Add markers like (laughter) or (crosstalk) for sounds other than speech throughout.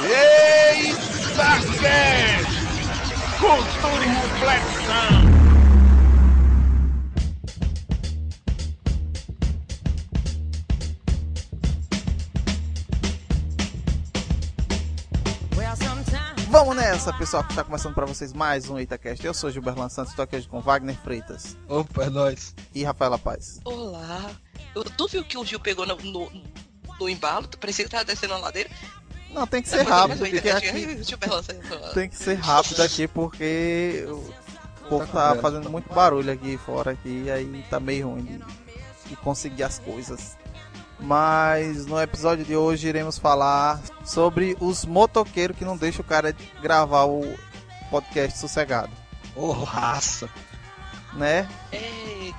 Eita Cast! Cultura e reflexão! Vamos nessa, pessoal, que está começando para vocês mais um EitaCast. Eu sou Gilberto Santos, estou aqui hoje com Wagner Freitas Opa, é nóis. e Rafaela Paz. Olá. Eu, tu viu que o Gil pegou no, no, no embalo? Parecia que tava descendo a ladeira. Não, tem que É, ser rápido, porque aqui tem que ser rápido aqui, porque o povo tá fazendo muito barulho aqui fora aqui, e aí tá meio ruim de, de conseguir as coisas. Mas no episódio de hoje iremos falar sobre os motoqueiros que não deixam o cara gravar o podcast sossegado, Ô, raça. né? É,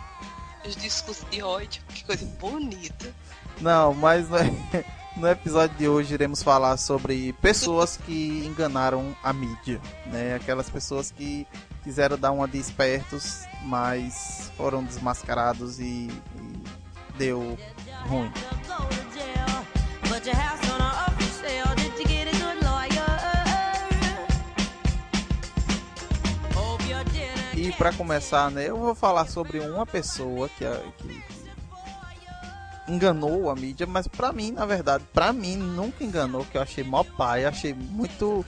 os discos de ódio, que coisa bonita. Não, mas no, (laughs) no episódio de hoje iremos falar sobre pessoas que enganaram a mídia, né? Aquelas pessoas que quiseram dar uma de espertos, mas foram desmascarados e, e deu ruim. E para começar, né, eu vou falar sobre uma pessoa que, que enganou a mídia, mas pra mim, na verdade, pra mim nunca enganou, que eu achei mó pai, achei muito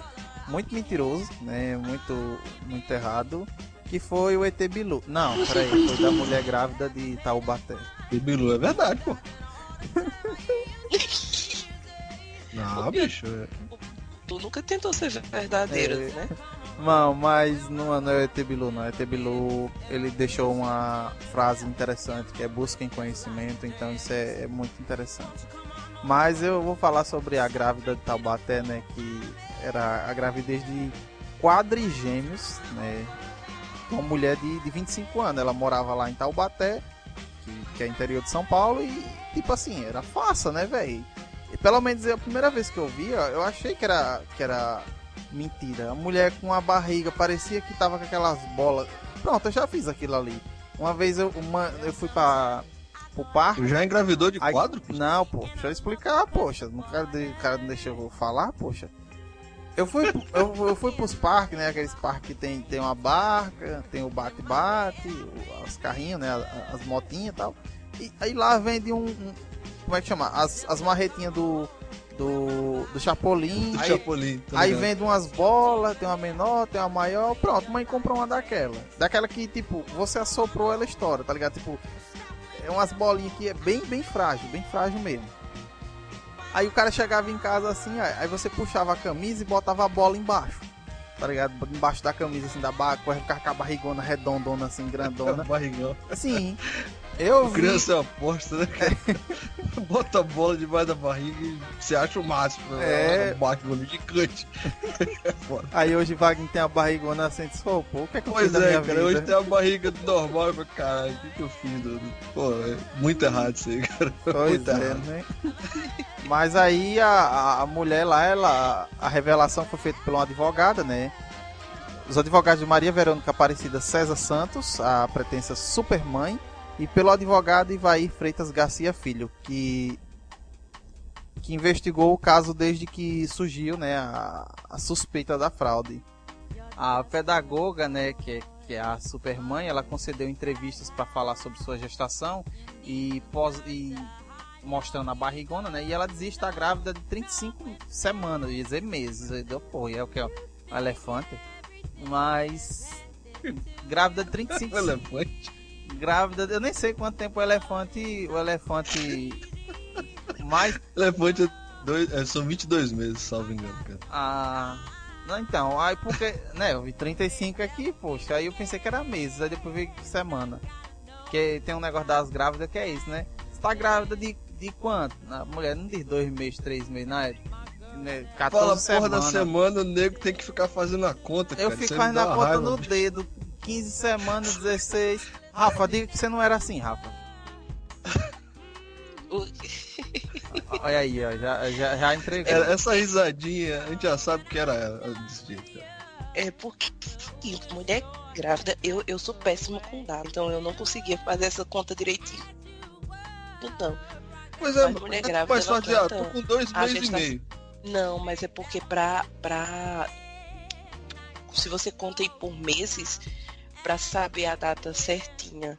muito mentiroso, né, muito muito errado, que foi o ET Bilu. Não, peraí, foi da mulher grávida de Taubaté. E Bilu é verdade, pô. (laughs) Não, bicho. é- Tu nunca tentou ser verdadeiro, É. né? Não, mas não, é o ET Bilu, não. O ET Bilu, ele deixou uma frase interessante, que é busquem conhecimento, então isso é, é muito interessante. Mas eu vou falar sobre a grávida de Taubaté, né, que era a gravidez de quadrigêmeos, né, uma mulher de, de 25 anos. Ela morava lá em Taubaté, que, que é interior de São Paulo, e tipo assim, era farsa, né, velho? Pelo menos a primeira vez que eu vi, eu achei que era, que era Mentira. A mulher com a barriga parecia que tava com aquelas bolas. Pronto, eu já fiz aquilo ali. Uma vez eu, uma, eu fui pra, pro parque. Já engravidou de Aí- quadro? Não, pô, deixa eu explicar, poxa. Não quero de- O cara não deixou eu falar, poxa. Eu fui, eu, eu fui pros parques, né? Aqueles parques que tem, tem uma barca, tem o bate-bate, os carrinhos, né? a- As motinhas e tal. E aí lá vende um. um- como é que chama? As, as marretinhas do. Do, do Chapolin. Do Aí- Chapolin. tá Aí vende umas bolas, tem uma menor, tem uma maior. Pronto, mãe comprou uma daquela. Daquela que, tipo, você assoprou, ela estoura, tá ligado? Tipo, é umas bolinhas que é bem, bem frágil, bem frágil mesmo. Aí o cara chegava em casa assim, aí você puxava a camisa e botava a bola embaixo. Tá ligado? Embaixo da camisa, assim, da barra, com a barrigona redondona, assim, grandona. (laughs) Barrigão. Assim, eu vi... Criança é uma né, cara? (laughs) Bota a bola debaixo da barriga e você acha o máximo. É. É. Um Batman gigante. (laughs) É foda. Aí hoje Wagner tem a barrigona assim, disse, pô, pô, o que é que eu fiz Pois da é, minha cara. vida? Hoje tem a barriga normal. Eu falei, caralho, o que, que eu fiz? Pô, é muito errado isso aí, cara. (laughs) Pois muito é, errado. né? Mas aí a, a- a mulher lá, ela, a revelação foi feita por uma advogada, né? Os advogados de Maria Verônica Aparecida César Santos, a pretensa supermãe, e pelo advogado Ivair Freitas Garcia Filho, que que investigou o caso desde que surgiu, né, a, a suspeita da fraude. A pedagoga, né, que é, que é a supermãe, ela concedeu entrevistas para falar sobre sua gestação e, pós, e mostrando a barrigona, né? E ela dizia estar grávida de 35 semanas, ia dizer meses. Eu dei, pô, é o que? Um elefante. Mas. (laughs) Grávida de 35 O elefante. Grávida, eu nem sei quanto tempo o elefante. O elefante. Mais. Elefante é dois, é, são 22 meses, salvo engano, cara. Ah. Não, então, aí porque. Né, eu vi 35 aqui, poxa, aí eu pensei que era meses, aí depois vi semana. Porque tem um negócio das grávidas que é isso, né? Você tá grávida de, de quanto? A mulher não diz dois meses, três meses, não é? Né, 14 Fala porra semanas. da semana, o nego tem que ficar fazendo a conta, Eu cara. fico fazendo a conta raiva, no dedo. 15 semanas, 16. Rafa, diga que você não era assim, Rafa. (laughs) O- Olha aí, ó, já, já, já entregou. Essa risadinha, a gente já sabe que era ela desse jeito, cara. É porque mulher grávida, eu, eu sou péssima com dados, então eu não conseguia fazer essa conta direitinho. Então, Pois é, Mas mano, mulher grávida, ela fácil, ah, tô conta com dois meses e gestação. meio. Não, mas é porque pra. pra... Se você conta aí por meses, pra saber a data certinha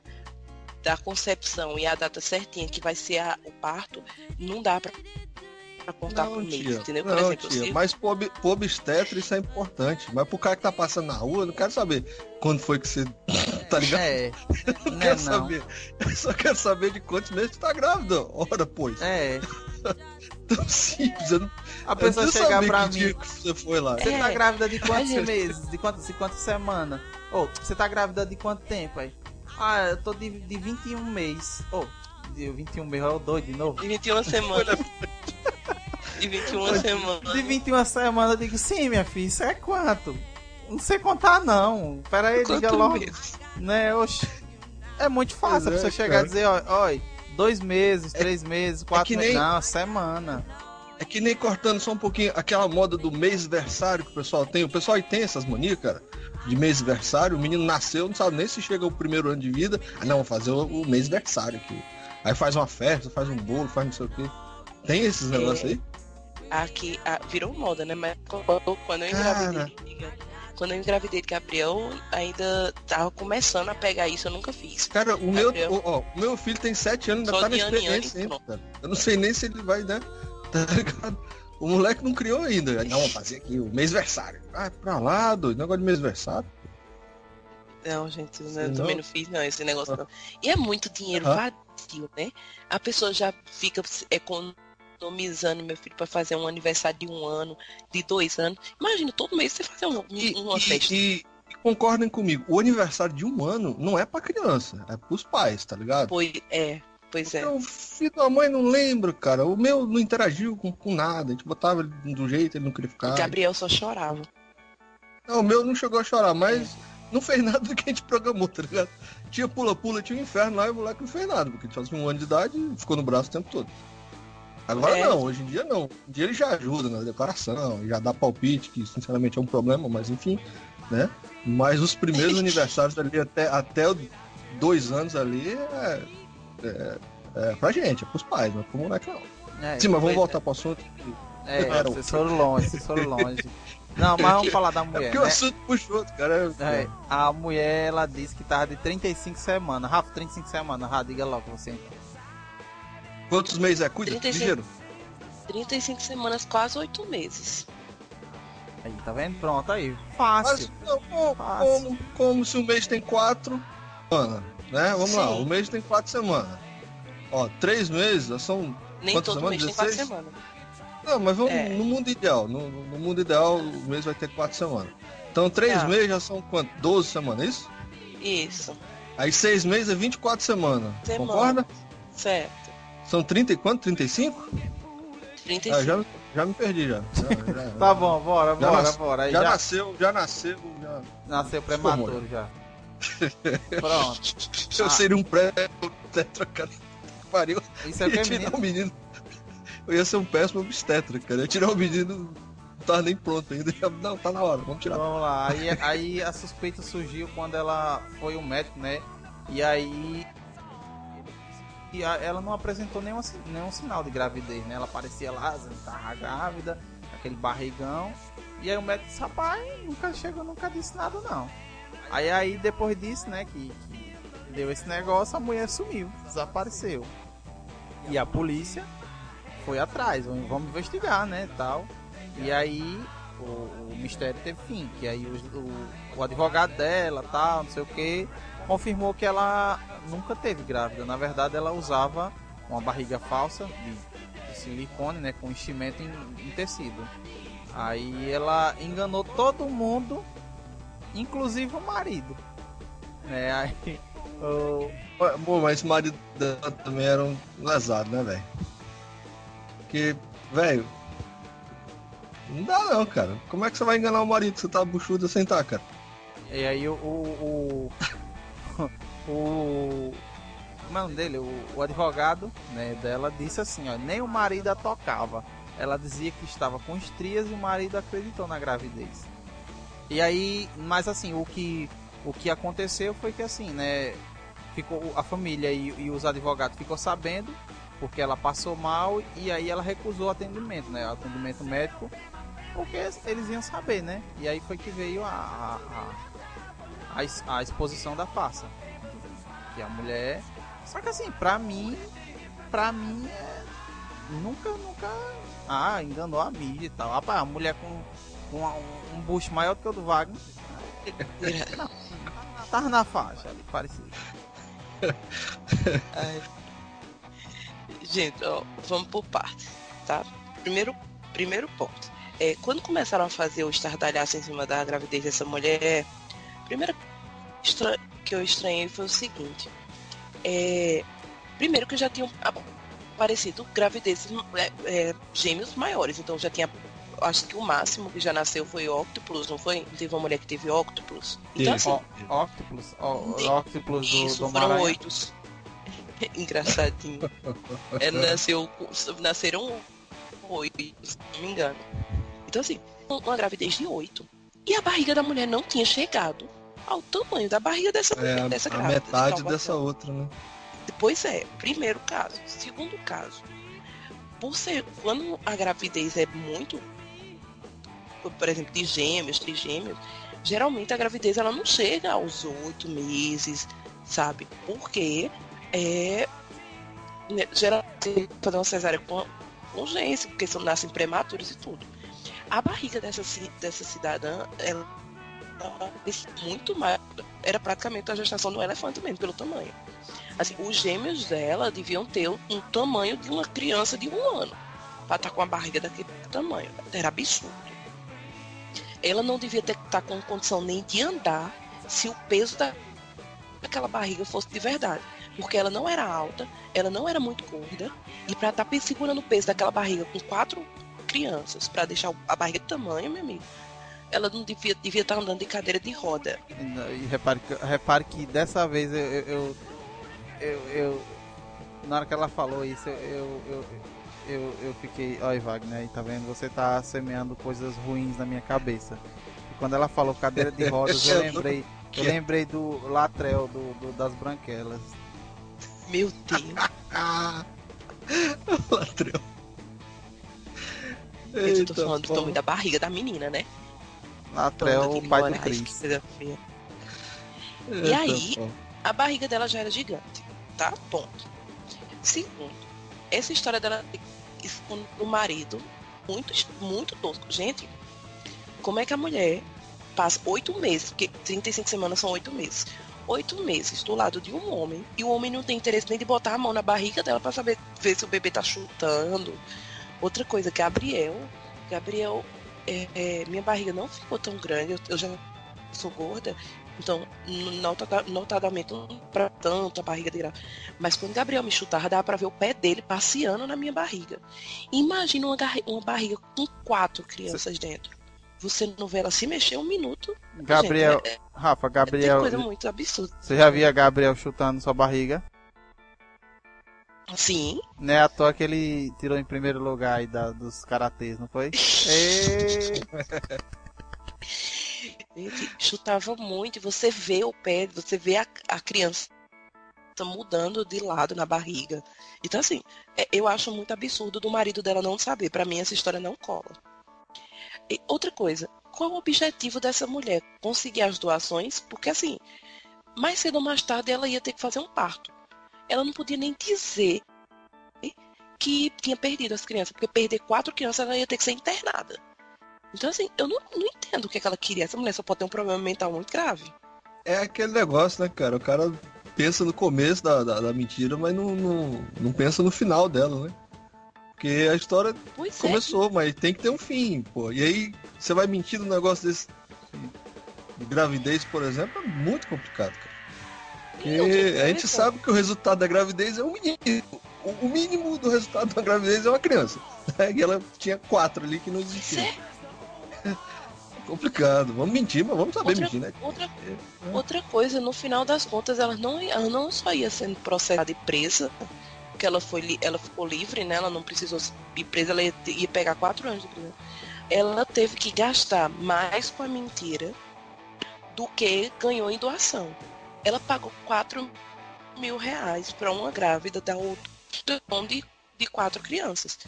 da concepção e a data certinha que vai ser a- o parto, não dá pra, pra contar por mês, tia, entendeu? Por não, exemplo, tia, se- mas pro, ob- pro obstetra isso é importante. Mas pro cara que tá passando na rua, eu não quero saber quando foi que você. (laughs) tá ligado? É, Eu não não, quero não. saber. Eu só quero saber de quantos meses tu tá grávida. Ora, pois. é. (laughs) Tão simples. Eu não, A pessoa não chegar pra que mim. dia que você foi lá. Você É. tá grávida de quantos gente. meses? De quantas, de quantas semanas? Ô, você tá grávida de quanto tempo aí? Ah, eu tô de, de 21 meses. Ô, de 21 meses, eu doido de novo. De 21 semanas. De 21 semanas. De 21 semanas, eu digo, sim, minha filha, isso é quanto? Não sei contar, não. Pera aí, diga Quanto logo. meses? Né, oxe. É muito fácil a Pois é, pessoa chegar cara. e dizer, ó, ó, dois meses, três meses, quatro meses. nem- Não, semana. É que nem cortando só um pouquinho aquela moda do mês-versário que o pessoal tem. O pessoal aí tem essas manias, cara, de mês-versário. O menino nasceu, não sabe nem se chega o primeiro ano de vida. Ah, não, vou fazer o, o mês-versário aqui. Aí faz uma festa, faz um bolo, faz não sei o quê. Tem esses É. negócios aí? Aqui, ah, virou moda, né? Mas quando eu engravidei, quando eu engravidei de Gabriel, ainda tava começando a pegar isso, eu nunca fiz. Cara, o meu, ó, ó, o meu filho tem 7 anos, ainda Só tá na ano ano, experiência cara. Eu não sei nem se ele vai, né? (laughs) Tá ligado? O moleque não criou ainda. Não, vou fazer aqui o mês-versário. Ah, pra lá, doido. Negócio de mês-versário. Não, gente, eu não? também não fiz não, esse negócio não. E é muito dinheiro vadio, né? A pessoa já fica economizando, meu filho, pra fazer um aniversário de um ano, de dois anos. Imagina, todo mês você fazer um- E, uma e- festa. e- e concordem comigo, o aniversário de um ano não é pra criança, é pros pais, tá ligado? Pois é, pois é. O filho da mãe não lembro, cara. O meu não interagiu com, com nada. A gente botava ele do jeito, ele não queria ficar. O Gabriel só chorava. Não, o meu não chegou a chorar, mas não fez (laughs) nada do que a gente programou, tá ligado? Tinha pula-pula, tinha um inferno lá e o moleque não fez nada, porque tinha um ano de idade e ficou no braço o tempo todo. Agora É. não, hoje em dia não. Hoje em dia ele já ajuda na decoração, já dá palpite, que sinceramente é um problema, mas enfim, né? Mas os primeiros (laughs) aniversários ali até, até dois anos ali é, é, é pra gente, é pros pais, não é pro moleque não. É, Sim, mas vamos pois voltar pro assunto. É, Era o- vocês foram longe, vocês foram longe. Não, mas vamos falar da É mulher, porque o né? assunto puxou, cara. É, a mulher, ela disse que tava de 35 semanas. Rafa, 35 semanas. Rafa, diga logo você. Quantos meses é? Cuida, 35. ligeiro. 35 semanas, quase 8 meses. Aí, tá vendo? Pronto, aí. Fácil. Mas não, como, Fácil. como, como se o mês tem quatro semanas, né? Vamos lá, Sim. o mês tem quatro semanas. Ó, três meses já são. Nem Quantas todo semanas? mês tem 4 16? semanas. Não, mas vamos É. no mundo ideal. No, no mundo ideal, o mês vai ter quatro semanas. Então, três Tá. meses já são quanto? 12 semanas, é isso? Isso, Aí seis meses é 24 semanas. Semana. Concorda? certo. São 30 e quanto? 35? 35. Ah, já, já me perdi já. Já- já- (laughs) Tá bom, bora, Já bora, nas- bora. Aí Já, já, nasceu, já nasceu, já. nasceu prematuro já. Pronto. (laughs) Eu Ah. seria um pré cara. Pariu. Isso é o (laughs) ia tirar menino? o menino. Eu ia ser um péssimo obstetra, cara. Eu ia tirar o menino, não tava nem pronto ainda. Não, tá na hora, vamos tirar. Vamos lá. Aí, aí a suspeita surgiu quando ela foi ao médico, né? E aí. E a- ela não apresentou nenhum, nenhum sinal de gravidez, né? Ela parecia lá, tava grávida, aquele barrigão. E aí o médico disse, rapaz, nunca chegou, nunca disse nada não. Aí aí depois disso, né, que, que deu esse negócio, a mulher sumiu, desapareceu. E a polícia foi atrás, vamos investigar, né, tal. E aí o, o mistério teve fim, que aí o, o, o advogado dela, tal, não sei o que, confirmou que ela nunca teve grávida. Na verdade, ela usava uma barriga falsa de, de silicone, né, com enchimento em, em tecido. Aí ela enganou todo mundo, inclusive o marido. Né, aí o, Bom, mas esse marido dela também era um lesado, né, velho? Porque, velho. Não dá não, cara. Como é que você vai enganar o marido se você tá buchudo sem tá, cara? E aí o. O. O. (laughs) o como é o nome dele? O, o advogado né, dela disse assim, ó, nem o marido a tocava. Ela dizia que estava com estrias e o marido acreditou na gravidez. E aí, mas assim, o que, o que aconteceu foi que assim, né? Ficou a família e, e os advogados ficou sabendo porque ela passou mal e aí ela recusou o atendimento, né? O atendimento médico, porque eles iam saber, né? E aí foi que veio a, a, a, a exposição da farsa. Que a mulher. Só que assim, pra mim, pra mim é. Nunca, nunca. Ah, enganou a mídia e tal. Rapaz, a mulher com um, um bucho maior do que o do Wagner. (laughs) Tava na faixa, ali, parecido. (laughs) Ai. Gente, ó, vamos por partes, tá? Primeiro, primeiro ponto. É, quando começaram a fazer o estardalhaço em cima da gravidez dessa mulher, a primeira estra- que eu estranhei foi o seguinte. É, primeiro que já tinham aparecido gravidezes é, é, gêmeos maiores, então já tinha. Acho que o máximo que já nasceu foi óctuplos, não foi? Teve uma mulher que teve óctuplos. Então, assim, Ó, Octopus. Octopus do, Isso, do foram Maranhão. oito. (laughs) Engraçadinho. É, (laughs) nasceu, nasceram oito, se não me engano. Então, assim, uma gravidez de oito. E a barriga da mulher não tinha chegado ao tamanho da barriga dessa mulher, É, dessa a grávida. de metade dessa outra, né? Pois é, primeiro caso. Segundo caso, por ser, quando a gravidez é muito, por exemplo, de gêmeos, trigêmeos, geralmente a gravidez ela não chega aos oito meses, sabe? Porque é né, geralmente fazer uma cesárea com urgência, porque são nascem prematuros e tudo. A barriga dessa, dessa cidadã, ela muito mais. Era praticamente a gestação do elefante mesmo, pelo tamanho. Assim, os gêmeos dela deviam ter um tamanho de uma criança de um ano. Pra estar com a barriga daquele tamanho. Era absurdo. Ela não devia ter estar com condição nem de andar se o peso da- daquela barriga fosse de verdade. Porque ela não era alta, ela não era muito gorda. E pra estar segurando o peso daquela barriga com quatro crianças, pra deixar a barriga de tamanho, meu amigo, ela não devia, devia estar andando de cadeira de roda. E repare, que- repare que dessa vez eu, eu, eu- eu- Na hora que ela falou isso, eu, eu, eu, eu, fiquei. Olha, Wagner, aí, tá vendo? Você tá semeando coisas ruins na minha cabeça. E quando ela falou cadeira de (laughs) rodas, eu lembrei. Eu lembrei do Latrel do, do- das branquelas. Meu Deus. (laughs) Latrão. eu tô falando do tamanho da barriga da menina, né? Latrel, o pai do feia. E aí? A barriga dela já era gigante, tá? Ponto. Segundo, essa história dela esconde o marido, muito, muito tosco. Gente, como é que a mulher passa oito meses, porque 35 semanas são oito meses, oito meses do lado de um homem, e o homem não tem interesse nem de botar a mão na barriga dela pra saber ver se o bebê tá chutando. Outra coisa, Gabriel, Gabriel, é, é, minha barriga não ficou tão grande, eu, eu já sou gorda, então, nota- notadamente, não pra tanto a barriga dele. Mas quando Gabriel me chutava, dava pra ver o pé dele passeando na minha barriga. Imagina uma, uma barriga com quatro crianças dentro. Você não vê ela se mexer um minuto. Gabriel, Gente, é- Rafa, é, Gabriel. coisa muito absurda. Você já via Gabriel chutando sua barriga? Sim, Não é à toa que ele tirou em primeiro lugar aí da, dos karatês, não foi? (laughs) Ê, Gente, chutava muito e você vê o pé, você vê a, a criança mudando de lado na barriga. Então, assim, é- eu acho muito absurdo do marido dela não saber. Pra mim, essa história não cola. E outra coisa, qual o objetivo dessa mulher? Conseguir as doações? Porque, assim, mais cedo ou mais tarde ela ia ter que fazer um parto. Ela não podia nem dizer que tinha perdido as crianças, porque perder quatro crianças ela ia ter que ser internada. Então, assim, eu não, não entendo o que, é que ela queria. Essa mulher só pode ter um problema mental muito grave. É aquele negócio, né, cara? O cara pensa no começo da, da, da mentira, mas não, não, não pensa no final dela, né? Porque a história Pois é. começou, mas tem que ter um fim, pô. E aí, você vai mentir num negócio desse. De gravidez, por exemplo, é muito complicado, cara. Porque a gente sabe que o resultado da gravidez é o mínimo. O mínimo do resultado da gravidez é uma criança. (laughs) E ela tinha quatro ali que não existiam. certo, Complicado. Vamos mentir, mas vamos saber Outra- mentir, né? Outra, outra coisa, no final das contas, ela não, ela não só ia sendo processada e presa, porque ela, foi, ela ficou livre, né? Ela não precisou ir presa, ela ia, ia pegar quatro anos de prisão. Ela teve que gastar mais com a mentira do que ganhou em doação. Ela pagou 4 mil reais para uma grávida da outra de de quatro crianças.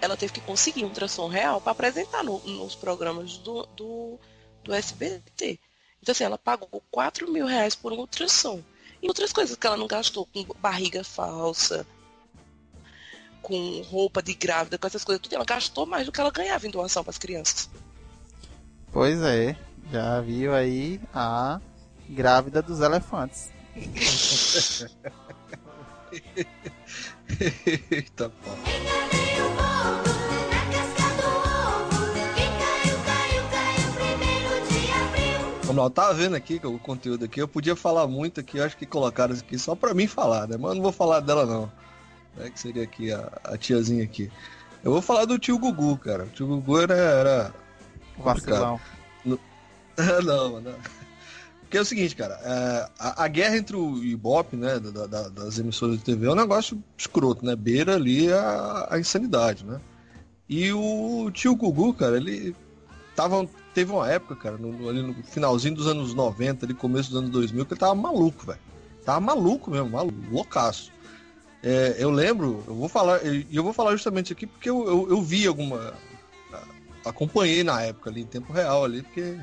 Ela teve que conseguir um ultrassom real para apresentar no- nos programas do, do, do SBT. Então, assim, ela pagou 4 mil reais por um ultrassom. E outras coisas que ela não gastou, com barriga falsa, com roupa de grávida, com essas coisas, tudo. Ela gastou mais do que ela ganhava em doação para as crianças. Pois é, já viu aí a grávida dos elefantes. (laughs) Eita, pô. Eu tava vendo aqui o conteúdo aqui, eu podia falar muito aqui, eu acho que colocaram isso aqui só pra mim falar, né? Mas eu não vou falar dela não. Né? Que seria aqui a, a tiazinha aqui. Eu vou falar do tio Gugu, cara. O tio Gugu era. era... Vacilão. (laughs) não, não. Porque é o seguinte, cara, é, a, a guerra entre o Ibope, né, da- da- das emissoras de TV é um negócio escroto, né? Beira ali a, a insanidade, né? E o tio Gugu, cara, ele tava, teve uma época, cara, no, ali no finalzinho dos anos 90, ali começo dos anos 2000, que ele tava maluco, velho. Tava maluco mesmo, maluco, loucaço. É, eu lembro, eu vou falar, e eu vou falar justamente aqui porque eu, eu, eu vi alguma. Acompanhei na época ali, em tempo real ali, porque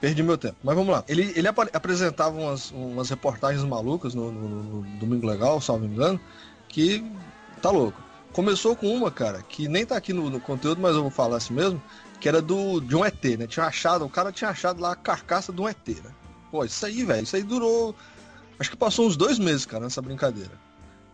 perdi meu tempo. Mas vamos lá. Ele, ele apare- apresentava umas, umas reportagens malucas no, no- no Domingo Legal, salvo engano, que tá louco. Começou com uma, cara, que nem tá aqui no, no conteúdo, mas eu vou falar assim mesmo, que era do, de um ET, né? Tinha achado, o cara tinha achado lá a carcaça de um ET, né? Pô, isso aí, velho, isso aí durou. Acho que passou uns dois meses, cara, nessa brincadeira.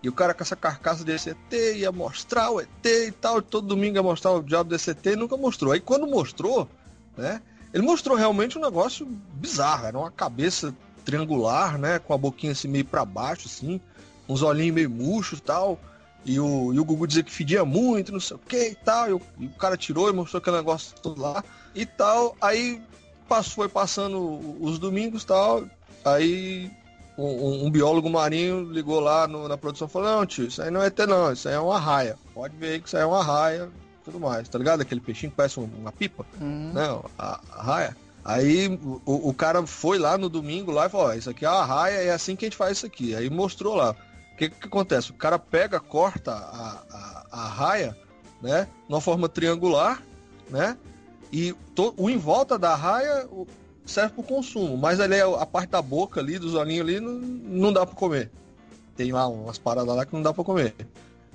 E o cara com essa carcaça desse ET ia mostrar o ET e tal, todo domingo ia mostrar o diabo desse ET e nunca mostrou. Aí quando mostrou, né? Ele mostrou realmente um negócio bizarro, era uma cabeça triangular, né? Com a boquinha assim meio pra baixo, assim, uns olhinhos meio murchos e tal. E o, e o Gugu dizia que fedia muito, não sei o que e tal. E o, e o cara tirou e mostrou aquele negócio todo lá e tal. Aí passou, foi passando os domingos e tal. Aí um, um- biólogo marinho ligou lá no- na produção e falou, não, tio, isso aí não é ET não, isso aí é uma raia. Pode ver que isso aí é uma raia, tudo mais, tá ligado? Aquele peixinho que parece um- uma pipa, Hum, né? A, a raia. Aí o, o cara foi lá no domingo lá e falou, ó, isso aqui é a raia, é assim que a gente faz isso aqui. Aí mostrou lá. O que, que acontece? O cara pega, corta a, a, a raia, né? Numa forma triangular, né? E to- o em volta da raia serve para o consumo, mas ali é a parte da boca ali, dos olhinhos ali, não, não dá para comer. Tem lá umas paradas lá que não dá para comer.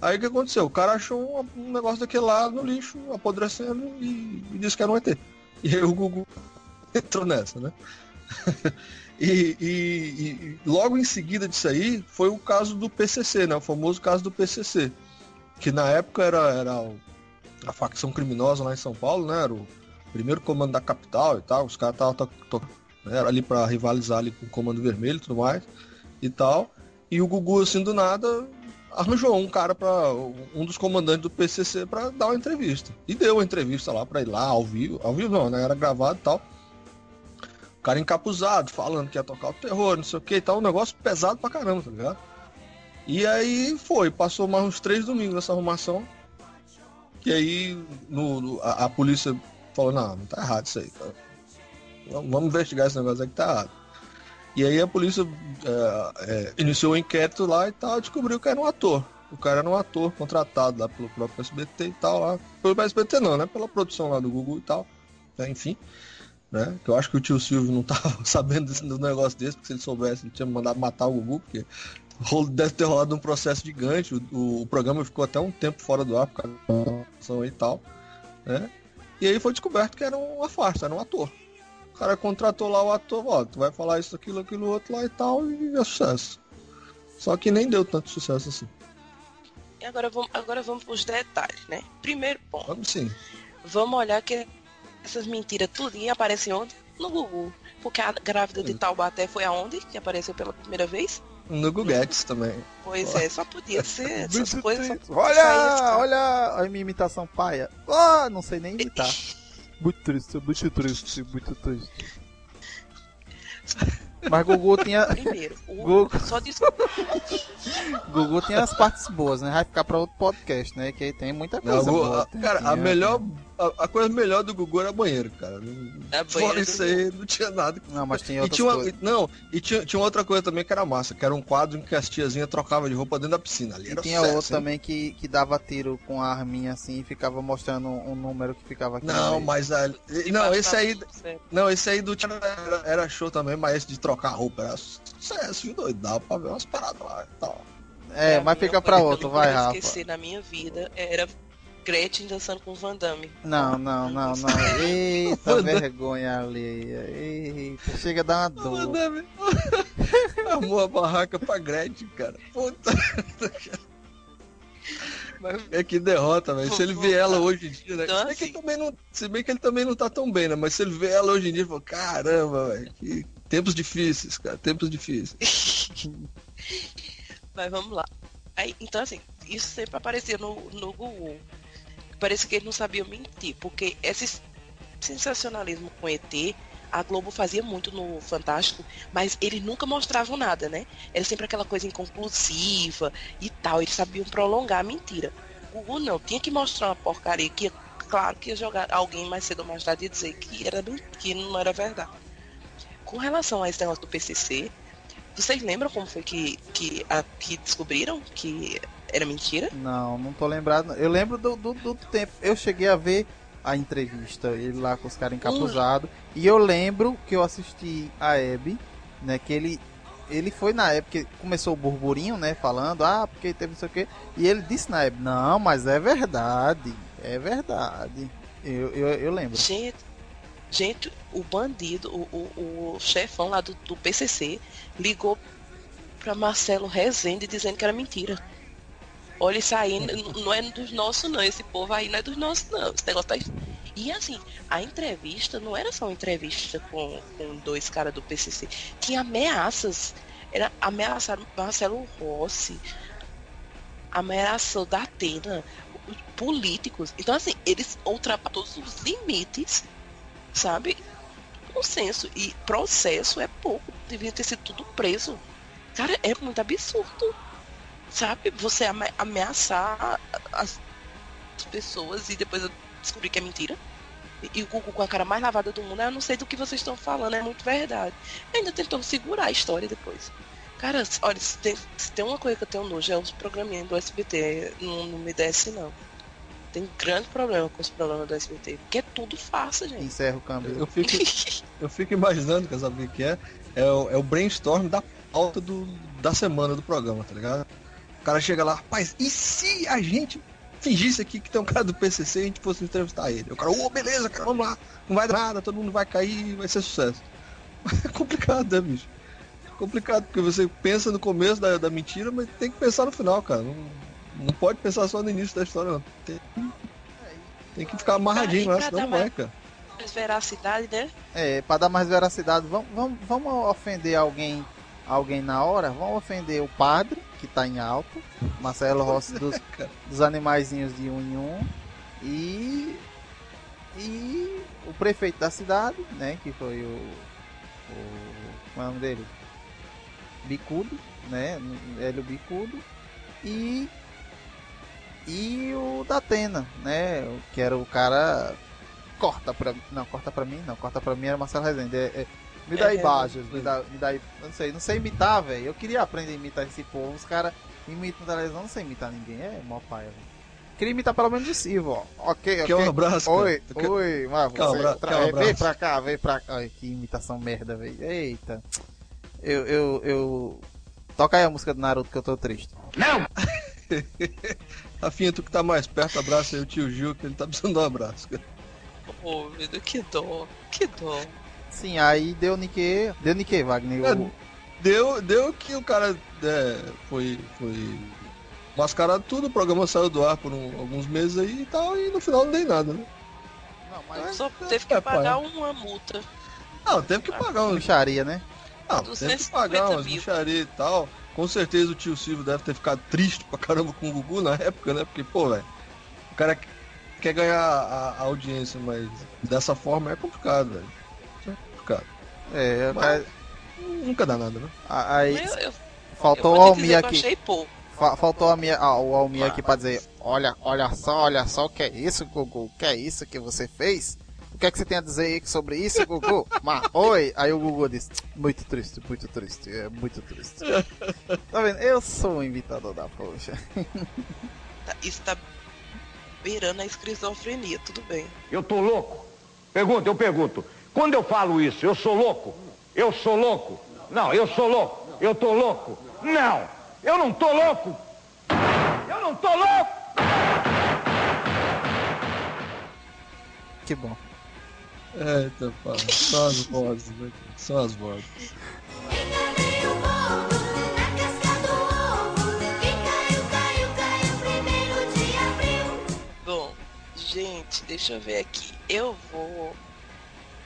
Aí o que aconteceu? O cara achou um, um negócio daquele lá no lixo, apodrecendo e, e disse que era um ET. E aí o Google (laughs) entrou nessa, né? (laughs) e, e- logo em seguida disso aí foi o caso do PCC, né? O famoso caso do PCC, que na época era, era a facção criminosa lá em São Paulo, né? Era o primeiro comando da capital e tal. Os caras estavam era ali para rivalizar ali com o Comando Vermelho e tudo mais e tal. E o Gugu assim do nada arranjou um cara para um dos comandantes do PCC para dar uma entrevista. E deu uma entrevista lá para ir lá ao vivo, ao vivo não, né? Era gravado e tal. Cara encapuzado, falando que ia tocar o terror, não sei o que e tal, um negócio pesado pra caramba, tá ligado? E aí foi, passou mais uns três domingos nessa arrumação. E aí no, no- a, a polícia falou, não, não tá errado isso aí, cara. Vamos, vamos investigar esse negócio aí que tá errado. E aí a polícia é, é, iniciou o inquérito lá e tal, descobriu que era um ator. O cara era um ator contratado lá pelo próprio SBT e tal, lá. Pelo SBT não, né? Pela produção lá do Google e tal. né, Enfim. Né? Que eu acho que o tio Silvio não (laughs) tava sabendo desse, negócio desse, porque se ele soubesse, ele tinha mandado matar o Gugu, porque deve ter rolado um processo gigante. O, o- o programa ficou até um tempo fora do ar por causa da e tal. Né? E aí foi descoberto que era uma farsa, era um ator. O cara contratou lá o ator, ó, tu vai falar isso, aquilo, aquilo, outro lá e tal, e é sucesso. Só que nem deu tanto sucesso assim. E agora vamos, agora vamos para os detalhes, né? Primeiro ponto, Vamos sim. vamos olhar que essas mentiras tudinho aparecem onde? No Google. Porque a grávida de Taubaté foi aonde que apareceu pela primeira vez? No Guguetes também. Pois é, só podia ser (laughs) essas coisas. Olha, saía- olha a minha imitação paia. Ah, não sei nem imitar. (laughs) Muito triste, muito triste, muito triste. (laughs) Mas Gugu tinha, Primeiro, o Google. só disso Gugu tinha as partes boas, né? Vai ficar pra outro podcast, né? Que aí tem muita Não, coisa o- boa. a- cara, a melhor, a, a coisa melhor do Gugu era banheiro, cara. Não- A Fora isso aí, não tinha nada. Não, mas tem E outras tinha, uma, coisas. e- não, e tinha, tinha outra coisa também que era massa, que era um quadro em que as tiazinhas trocavam de roupa dentro da piscina. Ali E era tinha outro hein? também que, que dava tiro com a arminha assim e ficava mostrando um número que ficava aqui. Não, mas a, não, esse aí, não, esse aí do Tia era, era show também, mas esse de trocar roupa era sucesso, viu, doido? Dava pra ver umas paradas lá e tal. É, A mas fica pra outro, vai, Rafa. esquecer na minha vida era Gretchen dançando com Van Damme. Não, não, não, não. Eita, vergonha ali. Eita, chega a dar uma dor. Mandame. (laughs) Armou a barraca pra Gretchen, cara. Puta. Mas É que derrota, velho. Se ele vê ela hoje em dia, né? Então, se, bem que ele assim- também não, se bem que ele também não tá tão bem, né? Mas se ele vê ela hoje em dia, ele fala, caramba, velho. Que tempos difíceis, cara. Tempos difíceis. (laughs) Mas vamos lá. Aí, então, assim, isso sempre aparecia no, no Google. Parece que eles não sabiam mentir, porque esse sensacionalismo com ET, a Globo fazia muito no Fantástico, mas eles nunca mostravam nada, né? Era sempre aquela coisa inconclusiva e tal. Eles sabiam prolongar a mentira. O Google não, tinha que mostrar uma porcaria que, claro, que ia jogar alguém mais cedo ou mais tarde e dizer que, era, que não era verdade. Com relação a esse negócio do PCC, vocês lembram como foi que, que, a- que descobriram que era mentira? Não, não tô lembrado. Eu lembro do, do, do tempo. Eu cheguei a ver a entrevista, ele lá com os caras encapuzados. E eu lembro que eu assisti a Abby, né? Que ele. Ele foi na época que começou o burburinho, né? Falando, ah, porque teve não sei o quê. E ele disse na Abby, não, mas é verdade. É verdade. Eu, eu, eu lembro. Gente, gente, o bandido, o, o, o chefão lá do, do PCC ligou pra Marcelo Rezende dizendo que era mentira. Olha, isso aí não é dos nossos, não. Esse povo aí não é dos nossos, não. Esse negócio tá. E assim, a entrevista não era só uma entrevista com, com dois caras do PCC. Tinha ameaças. Era ameaçar Marcelo Rossi, ameaçou da Atena, os políticos. Então, assim, eles ultrapassam todos os limites, sabe? Consenso. E processo é pouco. Devia ter sido tudo preso. Cara, é muito absurdo. Sabe? Você ame- ameaçar as pessoas e depois eu descobrir que é mentira. E- o Google com a cara mais lavada do mundo, "Ah, eu não sei do que vocês estão falando, é muito verdade. Ainda tentou segurar a história depois. Cara, olha, se tem, se tem uma coisa que eu tenho nojo é os programinhas do SBT. Não, não me desce, não. Tem grande problema com os programas do SBT. Porque é tudo fácil, gente. Encerra o câmbio. Eu fico, eu fico imaginando, quer saber o que é? É o, é o brainstorm da pauta do, da semana do programa, tá ligado? O cara chega lá, rapaz, e se a gente fingisse aqui que tem um cara do PCC e a gente fosse entrevistar ele? O cara, ô, beleza, cara, vamos lá, não vai dar nada, todo mundo vai cair, vai ser sucesso. (laughs) É complicado, né, bicho? É complicado, porque você pensa no começo da, da mentira, mas tem que pensar no final, cara. Não, não pode pensar só no início da história, não. Tem, tem que ficar amarradinho lá, senão não vai, mais- cara. Mais veracidade, né? É, pra dar mais veracidade, vamos, vamos, vamos ofender alguém, alguém na hora? Vamos ofender o padre, que tá em alto, Marcelo Rossi dos, dos animaizinhos de um em um, e, e o prefeito da cidade, né, que foi o, o como é o nome dele? Bicudo, né, Hélio Bicudo, e e o da Atena, né, que era o cara corta pra. Não, corta pra mim, não. Corta pra mim era Marcelo Rezende. É, é, me dá É, imagens, me dá, me dá. eu Não sei, não sei imitar, velho. Eu queria aprender a imitar esse povo. Os caras imitam na televisão, não sei imitar ninguém. É mó paia, velho. Queria imitar pelo menos o Silvio, ó. Ok, ok. um abraço? Oi, Quer- oi, mas você abra- tra- quer um é, vem pra cá, vem pra cá. Ai, que imitação merda, velho. Eita. Eu, eu, eu. Toca aí a música do Naruto que eu tô triste. (laughs) Rafinha, tu que tá mais perto, abraça aí o tio Gil, que ele tá precisando de um abraço. cara. Ô, meu Deus, que dó, que dó. Sim, aí deu Nique. Deu Nique, Wagner. É, O- Deu, deu que o cara é, foi, foi mascarado tudo, o programa saiu do ar por um- alguns meses aí e tal, e no final não dei nada, né? Não, mas Só teve que é, pagar pai. uma multa. Não, teve que pagar uns. puxaria, né? Não, teve que 250 pagar umas mil. bicharias e tal. Com certeza o tio Silvio deve ter ficado triste pra caramba com o Gugu na época, né? Porque, pô, velho, o cara quer ganhar a, a audiência, mas dessa forma é complicado, velho. É complicado. É, Mas- Nunca dá nada, né? aí Eu, eu, faltou eu o Almir aqui. achei pouco. Fa- faltou a minha, a, o Almir aqui pra dizer: Olha, olha só, olha só o que é isso, Gugu. O que é isso que você fez? O que é que você tem a dizer aí sobre isso, Gugu? (laughs) Mas, oi! Aí o Gugu disse: Muito triste, muito triste, é muito triste. (laughs) tá vendo? Eu sou um imitador da poxa. Tá- Isso tá beirando a esquizofrenia, tudo bem. Eu tô louco? Pergunta, eu pergunto. Quando eu falo isso, eu sou louco? Eu sou louco? Não, eu sou louco. Eu tô louco? Não, eu não tô louco. Eu não tô louco. Que bom. Eita, pá. Só as vozes, né? Só as vozes. Enganei o povo na casca do ovo. Quem caiu, caiu, caiu primeiro de abril. Bom, gente, deixa eu ver aqui. Eu vou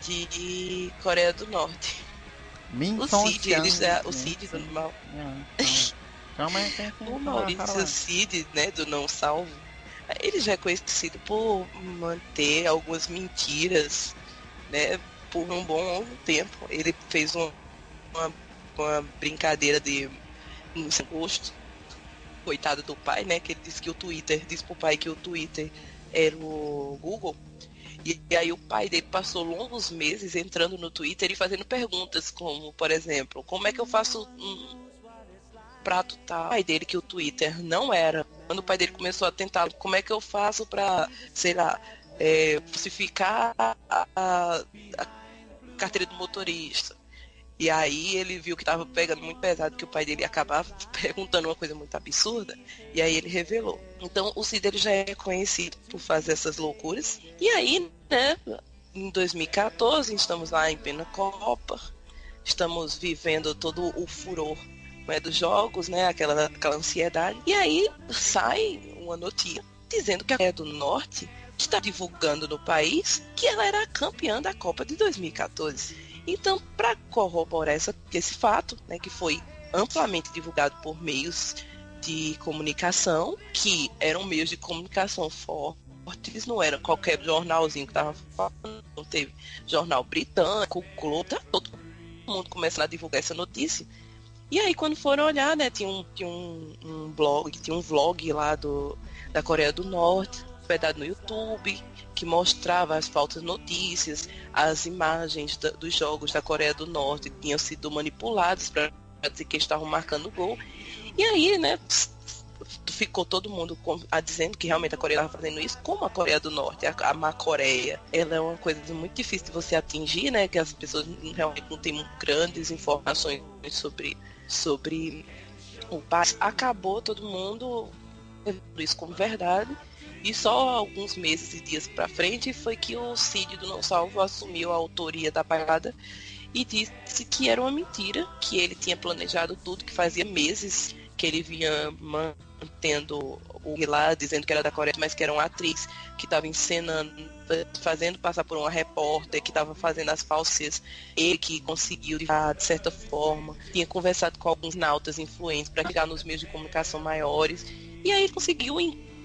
de Coreia do Norte. O Minton Cid, eles, é, o Cid do mal. O Maurício Cid, né, do Não Salvo, ele já é conhecido por manter algumas mentiras, né, por um bom tempo. Ele fez um- uma, uma brincadeira de sem gosto. Coitado do pai, né, que ele disse que o Twitter, disse pro pai que o Twitter era o Google. E, aí o pai dele passou longos meses entrando no Twitter e fazendo perguntas como, por exemplo, como é que eu faço um, prato tal. O pai dele que o Twitter não era. Quando o pai dele começou a tentar, como é que eu faço pra, sei lá, é, falsificar a- a carteira do motorista. E aí ele viu que tava pegando muito pesado, que o pai dele ia acabar (laughs) perguntando uma coisa muito absurda, e aí ele revelou. Então o Cid ele já é conhecido por fazer essas loucuras. E aí, né, em 2014, estamos lá em plena Copa, estamos vivendo todo o furor né, dos jogos, né, aquela, aquela ansiedade. E aí sai uma notícia dizendo que a Coreia do Norte está divulgando no país que ela era a campeã da Copa de 2014. Então, para corroborar essa, esse fato, né, que foi amplamente divulgado por meios de comunicação, que eram meios de comunicação fortes, não era qualquer jornalzinho que estava falando, não teve jornal britânico, Globo, tá todo mundo começando a divulgar essa notícia. E aí, quando foram olhar, né, tinha um, tinha um, um blog, tinha um vlog lá do, da Coreia do Norte, hospedado no YouTube, que mostrava as falsas notícias, as imagens da- dos jogos da Coreia do Norte tinham sido manipuladas para dizer que estavam marcando gol. E aí, né, ficou todo mundo com- a dizendo que realmente a Coreia estava fazendo isso, como a Coreia do Norte, a, a má Coreia, ela é uma coisa muito difícil de você atingir, né, que as pessoas realmente não têm grandes informações sobre, sobre o país. Acabou todo mundo isso como verdade. E só alguns meses e dias pra frente foi que o Cid do Não Salvo assumiu a autoria da parada e disse que era uma mentira, que ele tinha planejado tudo, que fazia meses que ele vinha mantendo o lá, dizendo que era da Coreia, mas que era uma atriz que estava encenando, fazendo passar por uma repórter, que estava fazendo as falsas, ele que conseguiu de certa forma, tinha conversado com alguns nautas influentes para chegar nos meios de comunicação maiores, e aí conseguiu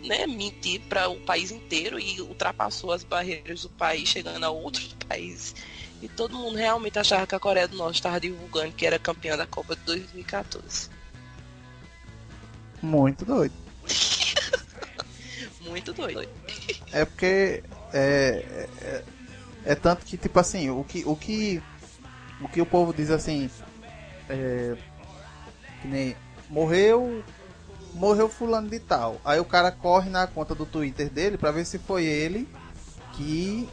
né, mentir para o país inteiro e ultrapassou as barreiras do país, chegando a outros países. E todo mundo realmente achava que a Coreia do Norte estava divulgando que era campeã da Copa de 2014. Muito doido. (laughs) Muito doido. É porque é, é, é tanto que tipo assim, o que o que o que o povo diz assim, é, que nem morreu morreu fulano de tal. Aí o cara corre na conta do Twitter dele pra ver se foi ele que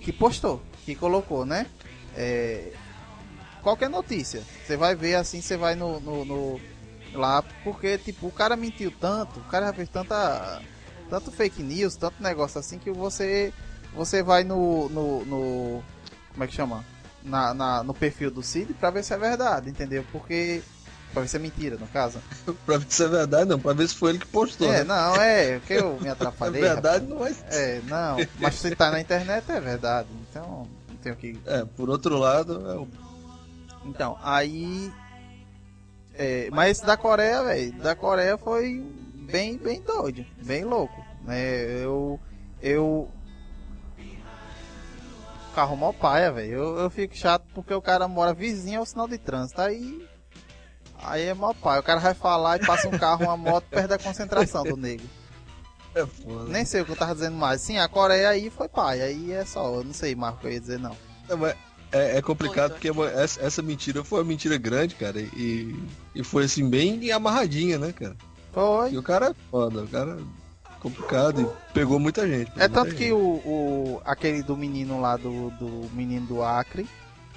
que postou, que colocou, né? É, qualquer notícia, você vai ver assim, você vai no, no, no- lá porque tipo o cara mentiu tanto, o cara já fez tanta tanto fake news, tanto negócio assim que você você vai no, no, no- como é que chama? Na, na- no perfil do Cid pra ver se é verdade, entendeu? Porque pra ver se é mentira, no caso. (laughs) pra ver se é verdade, não. Pra ver se foi ele que postou. É, né? não, é, que eu me (laughs) É atrapalhei. verdade, rapaz. não vai É, não, mas se tá na internet é verdade. Então, não tenho que É, por outro lado, é o- Então, aí. é, mas esse da Coreia, velho, da Coreia foi bem, bem doido, bem louco. Né? Eu. Eu. Carro mó paia, velho. Eu, eu fico chato porque o cara mora vizinho ao sinal de trânsito. Aí. Aí é mó pai. O cara vai falar e passa um carro, uma moto, perde a concentração do nego. É foda. Nem sei o que eu tava dizendo mais. Sim, a Coreia aí foi pai. Aí é só. Eu não sei mais o que eu ia dizer, não. É, mas é, é complicado Foi, porque é essa, essa mentira foi uma mentira grande, cara. E, e foi assim, bem amarradinha, né, cara? E Foi. o cara é foda, o cara é complicado e pegou muita gente. pegou É tanto que o, o. aquele do menino lá do, do menino do Acre,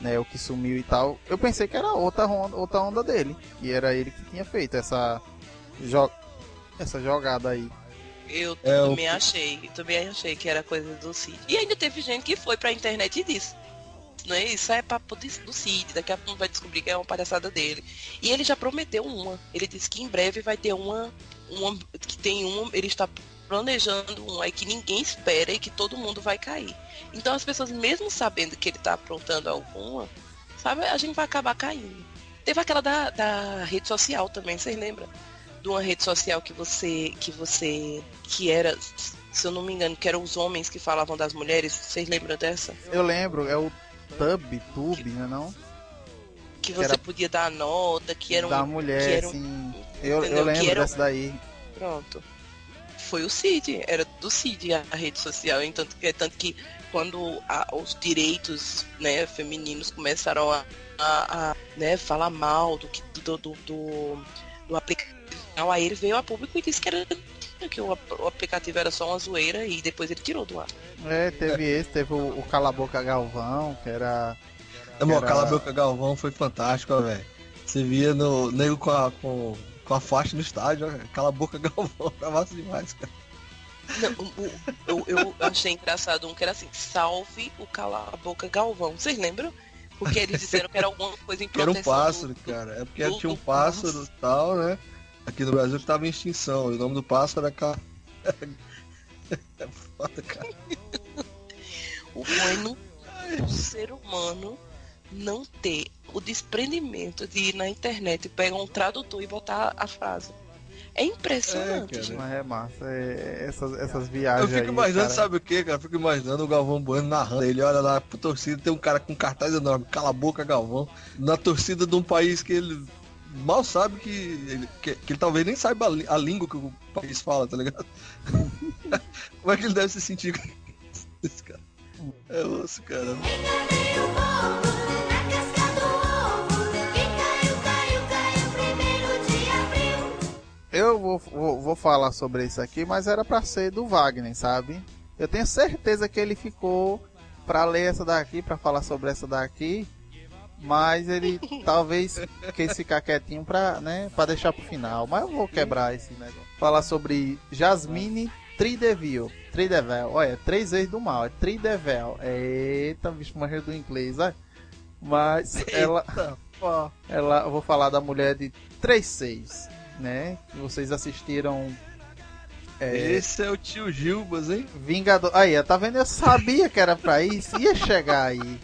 né? O que sumiu e tal. Eu pensei que era outra onda, outra onda dele. Que era ele que tinha feito essa. Jo essa jogada aí. Eu É, o- também achei, também achei que era coisa do Cid. E ainda teve gente que foi pra internet e disse. Não é isso, é papo de- do Cid, daqui a pouco vai descobrir que é uma palhaçada dele. E ele já prometeu uma. Ele disse que em breve vai ter uma. uma que tem uma. Ele está planejando uma aí que ninguém espera e que todo mundo vai cair. Então as pessoas, mesmo sabendo que ele tá aprontando alguma, sabe, a gente vai acabar caindo. Teve aquela da, da rede social também, vocês lembram? De uma rede social que você. que você. que era. Se eu não me engano, que eram os homens que falavam das mulheres. Vocês lembram dessa? Eu lembro, é o Tub, Tube, né não? Que Que você era- podia dar nota, que era um. da que mulher, era um- assim. Eu, eu lembro um- dessa daí. Pronto. Foi o CID, era do CID a, rede social. Então, é tanto que quando a- os direitos né, femininos começaram a, a- a, né, falar mal do, que- do, do, do, do aplicativo, aí ele veio a público e disse que, era, que o, o aplicativo era só uma zoeira e depois ele tirou do ar. É, teve esse, teve o, o Cala a Boca Galvão, que era. Moral, Era- Cala a Boca Galvão foi fantástico, ó, velho. Você via no nego com a, com, com a faixa no estádio, ó, Cala a Boca (laughs) Galvão, tá massa demais, cara. Não, eu, eu achei engraçado um que era assim, salve o cala a boca Galvão. Vocês lembram? Porque eles disseram que era alguma coisa em (laughs) Que era um proteção. do- pássaro, cara. É porque do- tinha um pássaro e tal, né? Aqui no Brasil que tava em extinção. E o nome do pássaro era Cala. (laughs) É foda, cara. O bueno o ser humano não ter o desprendimento de ir na internet, pegar um tradutor e botar a frase. É impressionante, É, cara. Mas é massa, é, essas, essas Eu viagens fico aí. imaginando, cara. sabe o que, cara? Eu fico imaginando o Galvão Bueno narrando. Ele olha lá pro torcida, tem um cara com cartaz enorme, cala a boca, Galvão. Na torcida de um país que ele mal sabe que ele, que, que ele talvez nem saiba a, a língua que o país fala, tá ligado? (laughs) Como é que ele deve se sentir com esse cara? É osso, cara. Eu vou, vou, vou falar sobre isso aqui, mas era pra ser do Wagner, sabe? Eu tenho certeza que ele ficou pra ler essa daqui, pra falar sobre essa daqui, mas ele (laughs) talvez quis ficar quietinho pra, né, pra deixar pro final. Mas eu vou quebrar esse negócio. Falar sobre Jasmine Trideville. Trideville, olha, três vezes do mal, é Trideville. Eita, bicho manjou do inglês, olha. Mas ela, ó, ela, eu vou falar da mulher de 36, né? Que vocês assistiram é, Esse é o tio Gilbas, hein? Vingador. Aí, tá vendo? Eu sabia que era pra isso, ia chegar aí.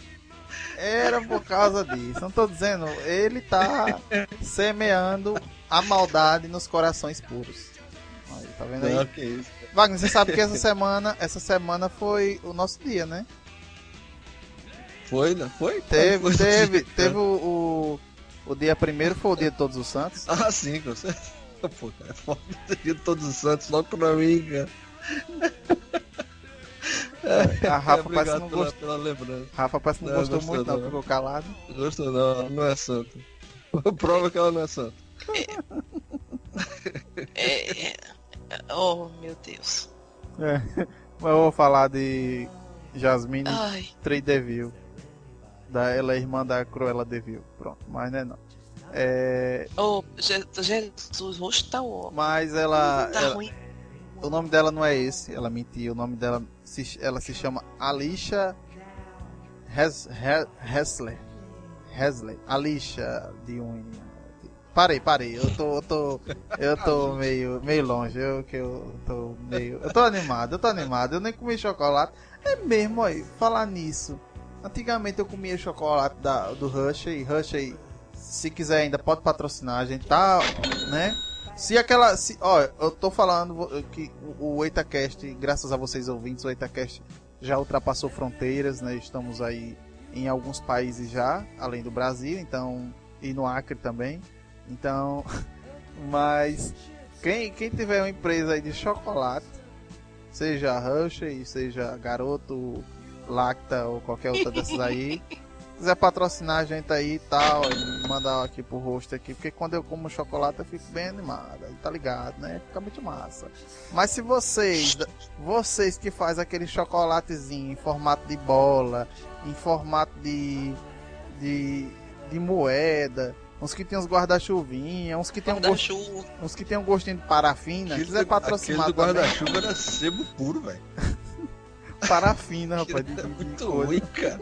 Era por causa disso. Não tô dizendo, ele tá semeando a maldade nos corações puros. Aí, tá vendo aí? Não, que isso. Wagner, você sabe que essa semana, essa semana foi o nosso dia, né? Foi, né? Foi? Teve, teve, teve o, o, o dia primeiro foi o dia de Todos os Santos. Ah, sim, com certeza. (laughs) Pô, cara, é foda de todos os santos logo pra mim, cara. (laughs) A Rafa É, parece não pela, gostou. pela lembrança. Rafa parece que não, Não, gostou gostou muito, não, não. ficou calado. Gostou não, ela não é santa. (laughs) Prova que ela não é santa. É, é- Oh, meu Deus. É. Mas eu vou falar de Jasmine Ai, Trideville. Da, ela é irmã da Cruella Deville. Pronto, mas não é não. É, oh, Je- Jesus, o rosto tá, ó, mas ela, tá ela- ruim. O nome dela não é esse, ela mentiu. O nome dela, se, ela se chama Alicia Hes, He- Hessler. Hessler. Alicia de um. Parei, parei. Eu tô, eu tô, eu tô (laughs) meio, meio longe. Eu que eu tô meio, eu tô animado, eu tô animado. Eu nem comi chocolate. É mesmo aí. Falar nisso. Antigamente eu comia chocolate da, do Hershey. Hershey, se quiser ainda pode patrocinar. A gente tá, né? Se aquela. Se, ó, eu tô falando que o, EitaCast, graças a vocês ouvintes, o EitaCast já ultrapassou fronteiras, né? Estamos aí em alguns países já, além do Brasil, então. E no Acre também. Então, (laughs) mas quem, quem tiver uma empresa aí de chocolate, seja Hershey, seja Garoto, Lacta ou qualquer outra dessas aí, quiser patrocinar a gente aí e tal, e mandar aqui pro rosto aqui, porque quando eu como chocolate eu fico bem animado, aí tá ligado, né? Fica muito massa. Mas se vocês, vocês que faz aquele chocolatezinho em formato de bola, em formato de de, de moeda, uns que tem uns guarda-chuvinha, uns que tem um gosto, uns que tem um gostinho de parafina, Aquele quiser do- patrocinar aquele do também, guarda-chuva era sebo puro, velho. Parafina, rapaz, de, Era de- de muito coisa. ruim, cara.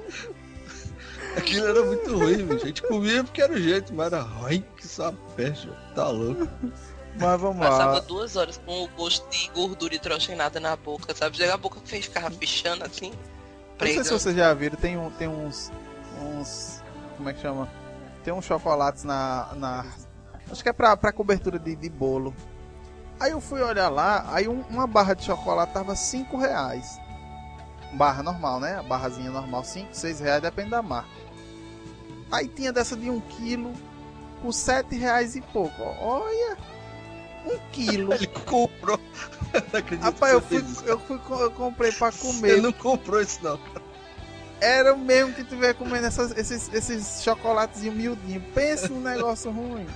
Aquilo era muito ruim. A gente comia porque era o jeito, mas era ruim que essa peste. Tá louco. Mas vamos Passava lá. duas horas com o gosto de gordura hidrogenada na boca, sabe? Chega a boca fez, ficava fechando assim. Não sei se Pregando. vocês já viram, tem, um, tem uns. uns. Como é que chama? Tem uns chocolates na. na acho que é pra, pra cobertura de, de bolo. Aí eu fui olhar lá, aí um- uma barra de chocolate tava 5 reais. Barra normal, né? A barrazinha normal, 5, 6 reais, depende da marca. Aí tinha dessa de 1 um quilo por 7 reais e pouco. Olha! 1 um quilo. (laughs) Ele comprou. (laughs) Rapaz, eu fui, eu fui, eu comprei pra Você comer. não comprou isso, não. Era o mesmo que tiver comendo essas- esses, esses chocolates miudinhos. Pensa num negócio ruim.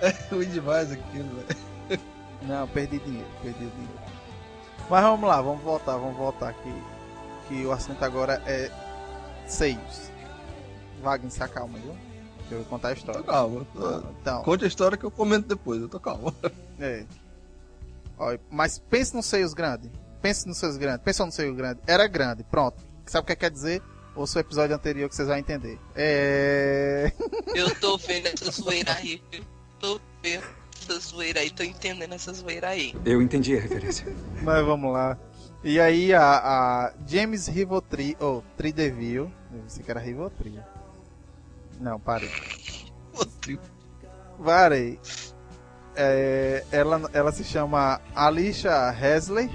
É ruim demais aquilo, velho. Não, perdi dinheiro, perdi dinheiro. Mas vamos lá, vamos voltar, vamos voltar aqui. Que o assunto agora é seios. Wagner, se acalma, viu? Que eu vou contar a Tô história. calmo. Então, Conte a história que eu comento depois, eu tô calmo. é. Ó, mas pense nos seios grandes. Pense nos seios grandes. Pensa no seio grande. Era grande, pronto. Sabe o que quer dizer? Ouça o episódio anterior que vocês vão entender. É. (laughs) Eu tô vendo essa zoeira aí, viu? Tô vendo essa zoeira aí, tô entendendo essa zoeira aí. Eu entendi a referência. Mas vamos lá. E aí a, a James Rivotri, ou Trideville, eu pensei que era Rivotril. Não, parei. Parei. É, ela, ela se chama Alicia Hesley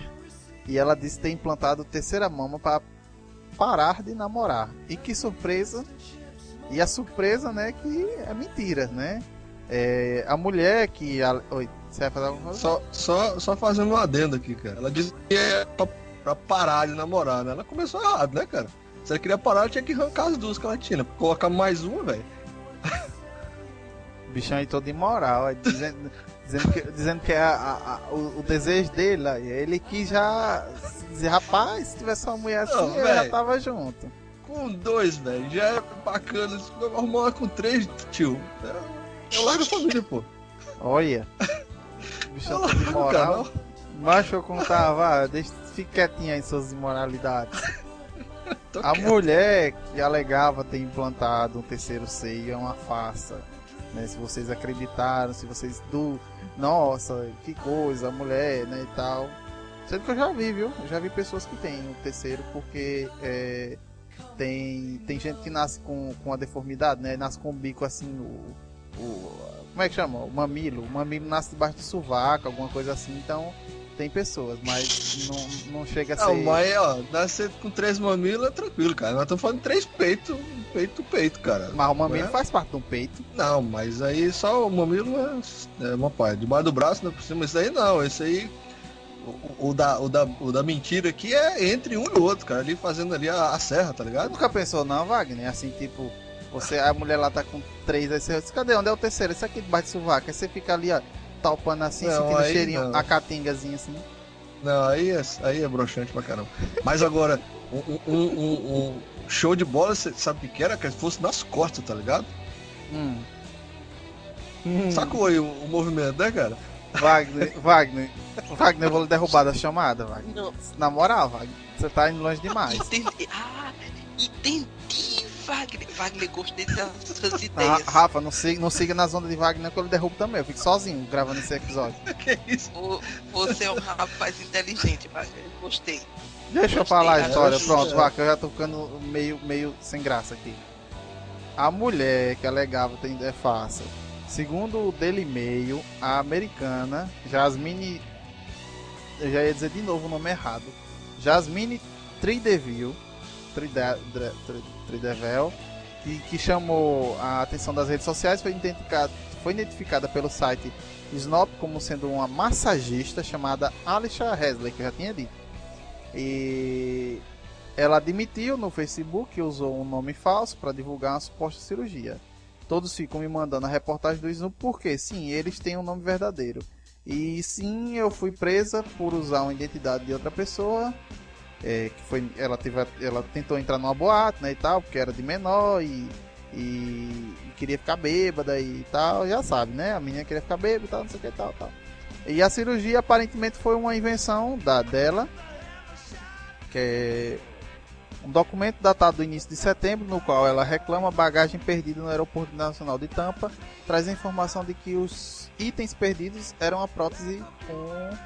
e ela disse ter implantado terceira mama para parar de namorar. E que surpresa! E a surpresa, né, que é mentira, né? É, a mulher que. A, oi, você vai fazer alguma coisa? Só, só, só fazendo um adendo aqui, cara. Ela disse que é pra, pra parar de namorar, né? Ela começou errado, né, cara? Se ela queria parar, ela tinha que arrancar as duas que ela tinha. Colocar mais uma, velho. O bichão aí todo imoral, aí dizendo, dizendo, que, dizendo que é a- a- a- o, o desejo dele, aí ele quis já dizer, rapaz, se tivesse uma mulher assim, Não, eu já tava junto. Com dois, velho. Já é bacana. Arrumar uma com três, tio. É, é larga a família, pô. Olha. Bichão todo imoral. Macho eu contava, deixa, fique quietinho aí em suas imoralidades. (laughs) A quieto. mulher que alegava ter implantado um terceiro seio é uma farsa. Né? Se vocês acreditaram, se vocês do. Nossa, que coisa, a mulher, né? E tal. Sendo que eu já vi, viu? Eu já vi pessoas que têm um terceiro porque é, tem, tem gente que nasce com, com a deformidade, né? Nasce com o bico assim, o, o- Como é que chama? O mamilo. O mamilo nasce debaixo do sovaco, alguma coisa assim. Então tem pessoas, mas não, não chega a ser. Não, mas, ó, nascer com três mamilos é tranquilo, cara. Nós estamos falando de três peitos, peito, peito, cara. Mas o mamilo é? faz parte de um peito. Não, mas aí só o mamilo é, é uma parte. Debaixo do braço, não é por cima. Isso aí não, esse aí. O, o da, o, da, o da mentira aqui é entre um e o outro, cara. Ali fazendo ali a, a serra, tá ligado? nunca pensou não, Wagner? Assim, tipo, você, a mulher lá tá com três, aí você diz, cadê? Onde é o terceiro? Esse aqui debaixo do sovaco. Aí você fica ali, ó, talpando assim, Não, sentindo aí cheirinho, não. a catingazinha assim. Não, aí é, aí é broxante pra caramba. Mas agora, um, um- um- um show de bola, você sabe o que era? Que fosse nas costas, tá ligado? Hum. Hum. Sacou aí o, o movimento, né, cara? Wagner, Wagner, Wagner, eu vou lhe derrubar da chamada, Wagner. Não, Na moral, Wagner, você tá indo longe demais. entendi. Ah, entendi, Wagner. Wagner, gostei dessas Ah, ideias. Rafa, não siga, não siga nas ondas de Wagner que eu lhe derrubo também. Eu fico sozinho gravando esse episódio. (laughs) que isso? Vo- Você é um rapaz inteligente, Wagner. Gostei. Deixa eu Gostei, falar a história, pronto, Vaca, eu já tô ficando meio, meio sem graça aqui. A mulher que alegava tem é fácil. Segundo o Daily Mail, a americana Jasmine. Eu já ia dizer de novo o nome errado. Jasmine Trideville. Tride- Tri- Tridevel. Que, chamou a atenção das redes sociais foi identificado, foi identificada pelo site Snop como sendo uma massagista chamada Alicia Hesley, que eu já tinha dito. E ela admitiu no Facebook que usou um nome falso para divulgar uma suposta cirurgia. Todos ficam me mandando a reportagem do Snoop porque, sim, eles têm um nome verdadeiro. E sim, eu fui presa por usar uma identidade de outra pessoa. É, que foi, ela, teve, ela tentou entrar numa boate, né, e tal, porque era de menor e, e, e queria ficar bêbada e tal, já sabe, né? A menina queria ficar bêbada e não sei o que tal, tal. E a cirurgia aparentemente foi uma invenção da dela, que é um documento datado do início de setembro, no qual ela reclama bagagem perdida no Aeroporto Nacional de Tampa, traz a informação de que os itens perdidos eram a prótese com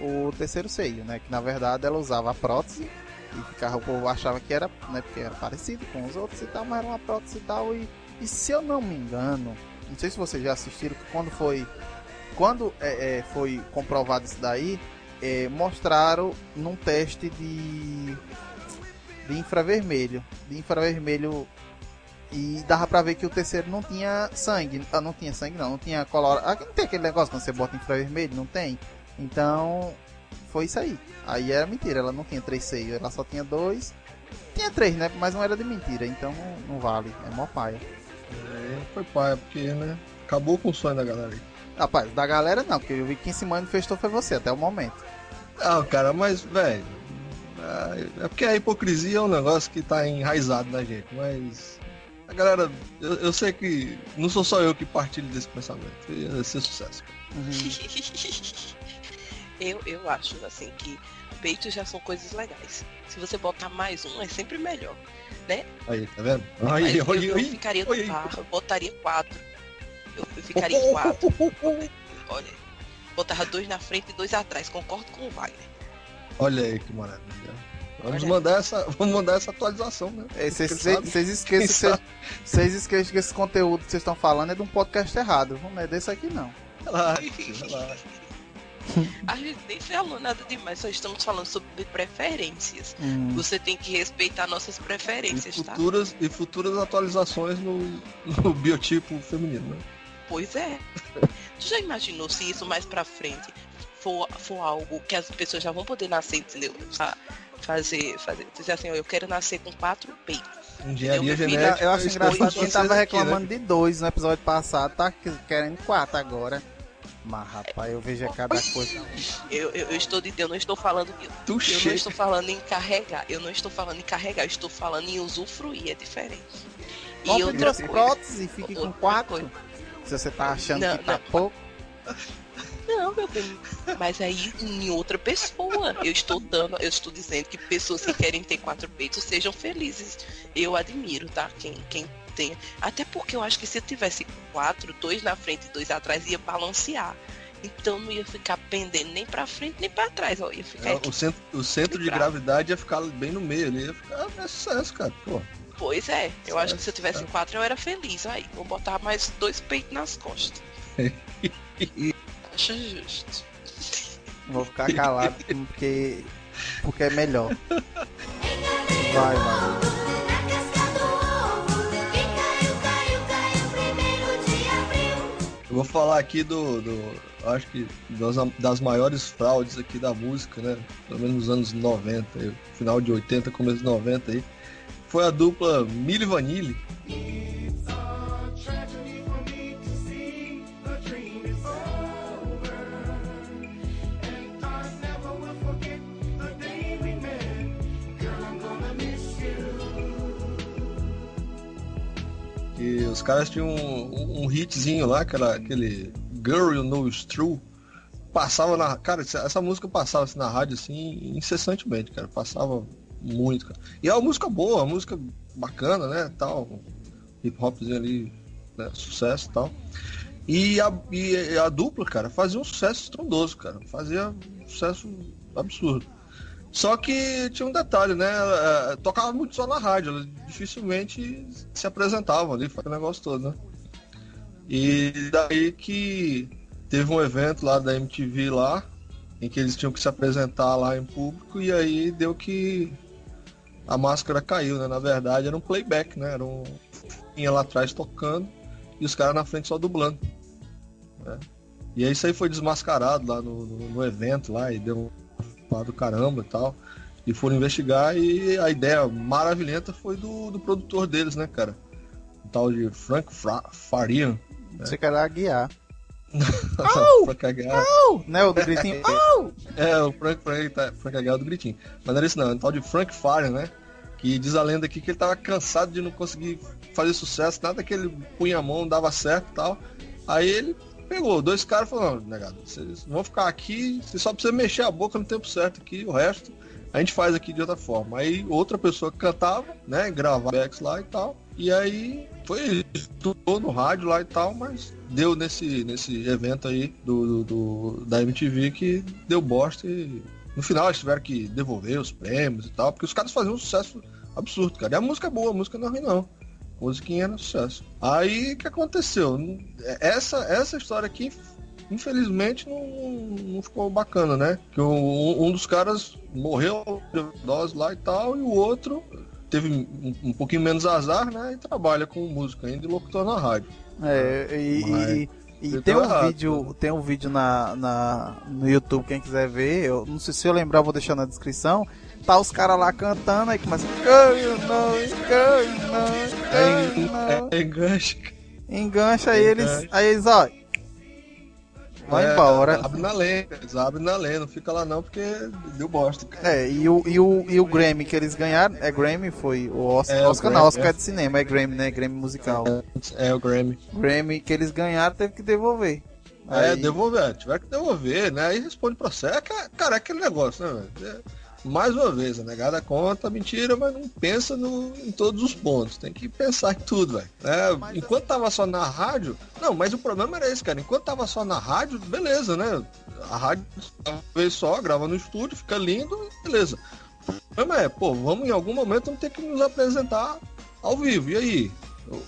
o terceiro seio, né? Que na verdade ela usava a prótese e ficava, o povo achava que era, né? Porque era parecido com os outros e tal, mas era uma prótese e tal. E, e se eu não me engano, não sei se vocês já assistiram, que quando foi quando é, é, foi comprovado isso daí, é, mostraram num teste de de infravermelho, de infravermelho e dava pra ver que o terceiro não tinha sangue, ah, não tinha sangue não, não tinha color, ah, não tem aquele negócio quando você bota infravermelho, não tem. Então foi isso aí. Aí era mentira, ela não tinha três seios, ela só tinha dois. Tinha três, né? Mas não era de mentira, então não, não vale, é mó paia. É, foi paia, porque, né? Acabou com o sonho da galera aí. Rapaz, da galera não, porque eu vi que quem se manifestou foi você até o momento. Ah, cara, mas, velho. É porque a hipocrisia é um negócio que tá enraizado na gente, mas. A galera, eu, eu sei que não sou só eu que partilho desse pensamento. Ia ser sucesso. cara. (laughs) eu, eu acho assim que peitos já são coisas legais. Se você botar mais um, é sempre melhor. Aí, tá vendo? Aí, eu, aí, eu aí. ficaria no aí. carro, eu botaria quatro. Eu, eu ficaria em quatro. Olha, botava dois na frente e dois atrás. Concordo com o Wagner. Olha aí que maravilha. Vamos Olha. mandar essa, vamos mandar essa atualização, né? É, Vocês Quem sabe? vocês esquecem que esse conteúdo que vocês estão falando é de um podcast errado, não é desse aqui não. Relaxa, relaxa. A gente nem falou nada demais, só estamos falando sobre preferências. Hum. Você tem que respeitar nossas E preferências, tá? futuras, e futuras atualizações no, no biotipo feminino, né? Pois é. Tu já imaginou se isso mais pra frente for, for algo que as pessoas já vão poder nascer, entendeu? Fa- Fazer, fazer, dizer assim, ó, eu quero nascer com quatro peitos. Engenharia genética. Eu acho engraçado que tava aqui, né? reclamando de dois no episódio passado, tá querendo quatro agora. Mas rapaz, eu vejo cada coisa. Eu, eu, eu estou de, eu não estou falando eu, eu não estou falando em carregar, eu não estou falando em carregar, eu estou falando em usufruir, é diferente. E Compre outra duas coisa, próteses e fique com quatro. coisa. Se você tá achando Não, que tá não. pouco. Não, meu bem, mas aí em outra pessoa. Eu estou dando, eu estou dizendo que pessoas que querem ter quatro peitos sejam felizes. Eu admiro, tá? Quem, quem tem. Até porque eu acho que se eu tivesse quatro, dois na frente e dois atrás, ia balancear. Então não ia ficar pendendo nem pra frente nem pra trás. Ó, ia ficar É, o centro, o centro de gravidade ia ficar bem no meio ali. Ia ficar é sucesso, cara. Pô. Pois é, eu acho que se eu tivesse Certo. quatro eu era feliz. Aí, vou botar mais dois peitos nas costas. (laughs) Acho justo. Vou ficar calado porque. Porque é melhor. (laughs) Vai, vai. Eu vou falar aqui do. do acho que das, das maiores fraudes aqui da música, né? Pelo menos nos anos 90, aí, final de 80, começo de 90 aí. Foi a dupla Milli Vanilli. Que os caras tinham um, um- hitzinho lá, que era aquele Girl You Know It's True. Passava na. Cara, essa essa música passava assim, na rádio assim incessantemente, cara. Passava muito, cara. E é uma música boa, uma música bacana, né? Tal. Hip hopzinho ali, né, sucesso e tal. E a, e a dupla, cara, fazia um sucesso estrondoso, cara. Fazia um sucesso absurdo. Só que tinha um detalhe, né? eh, Tocava muito só na rádio, elas dificilmente se apresentavam ali, foi o negócio todo, né? E daí que teve um evento lá da MTV lá, em que eles tinham que se apresentar lá em público, e aí deu que a máscara caiu, né? Na verdade era um playback, né? Era um tinha lá atrás tocando e os caras na frente só dublando. né? E aí isso aí foi desmascarado lá no, no, no evento lá e deu lá do caramba e tal. E foram investigar e a ideia maravilhenta foi do, do produtor deles, né, cara? O tal de Frank Fra Farian. Você quer lá guiar. (laughs) Frank Aguiar. Né, o do gritinho. (laughs) É, o Frank, Frank, tá- Frank Aguiar do gritinho. Mas não era isso não, era um tal de Frank Farian, né? Que diz a lenda aqui que ele tava cansado de não conseguir fazer sucesso, nada que ele punha a mão, dava certo e tal. Aí ele pegou dois caras não, negado, vocês vão ficar aqui, você só precisa mexer a boca no tempo certo aqui, o resto a gente faz aqui de outra forma. Aí outra pessoa cantava, né, gravava backs lá e tal. E aí foi tudo no rádio lá e tal, mas deu nesse, nesse evento aí do, do- do- da MTV que deu bosta e no final eles tiveram que devolver os prêmios e tal, porque os caras faziam um sucesso absurdo, cara. E a música é boa, a música não é ruim não. Musiquinha era sucesso. Aí o que aconteceu? Essa, essa história aqui, infelizmente, não, não ficou bacana, né? Que um, um dos caras morreu de dose lá e tal, e o outro teve um, um pouquinho menos azar, né? E trabalha com música ainda e locutor na rádio. É, e, Mas- e- e eu tem um errado, vídeo, tem um vídeo na, na, no YouTube, quem quiser ver, eu não sei se eu lembrar, eu vou deixar na descrição. Tá os caras lá cantando, aí começa. É, é enganche. Engancha aí eles, Engancha. aí eles, ó. Vai É, embora. Abre na lei, eles abrem na lei, não fica lá não, porque deu bosta. cara. É, e o, e, o, e o Grammy que eles ganharam, é Grammy? Foi o Oscar, É, o Oscar não, Grammy, Oscar é. é de cinema, é Grammy, né? Grammy musical. É o Grammy. Grammy que eles ganharam teve que devolver. É, Aí- devolver, tiver que devolver, né? Aí responde processo. É, ca- cara, é aquele negócio, né? velho? Mais uma vez, a negada conta mentira, mas não pensa no, em todos os pontos. Tem que pensar em tudo, velho. É, enquanto tava só na rádio. Não, mas o problema era esse, cara. Enquanto tava só na rádio, beleza, né? A rádio uma vez só, grava no estúdio, fica lindo, beleza. O problema é, pô, vamos em algum momento vamos ter que nos apresentar ao vivo. E aí?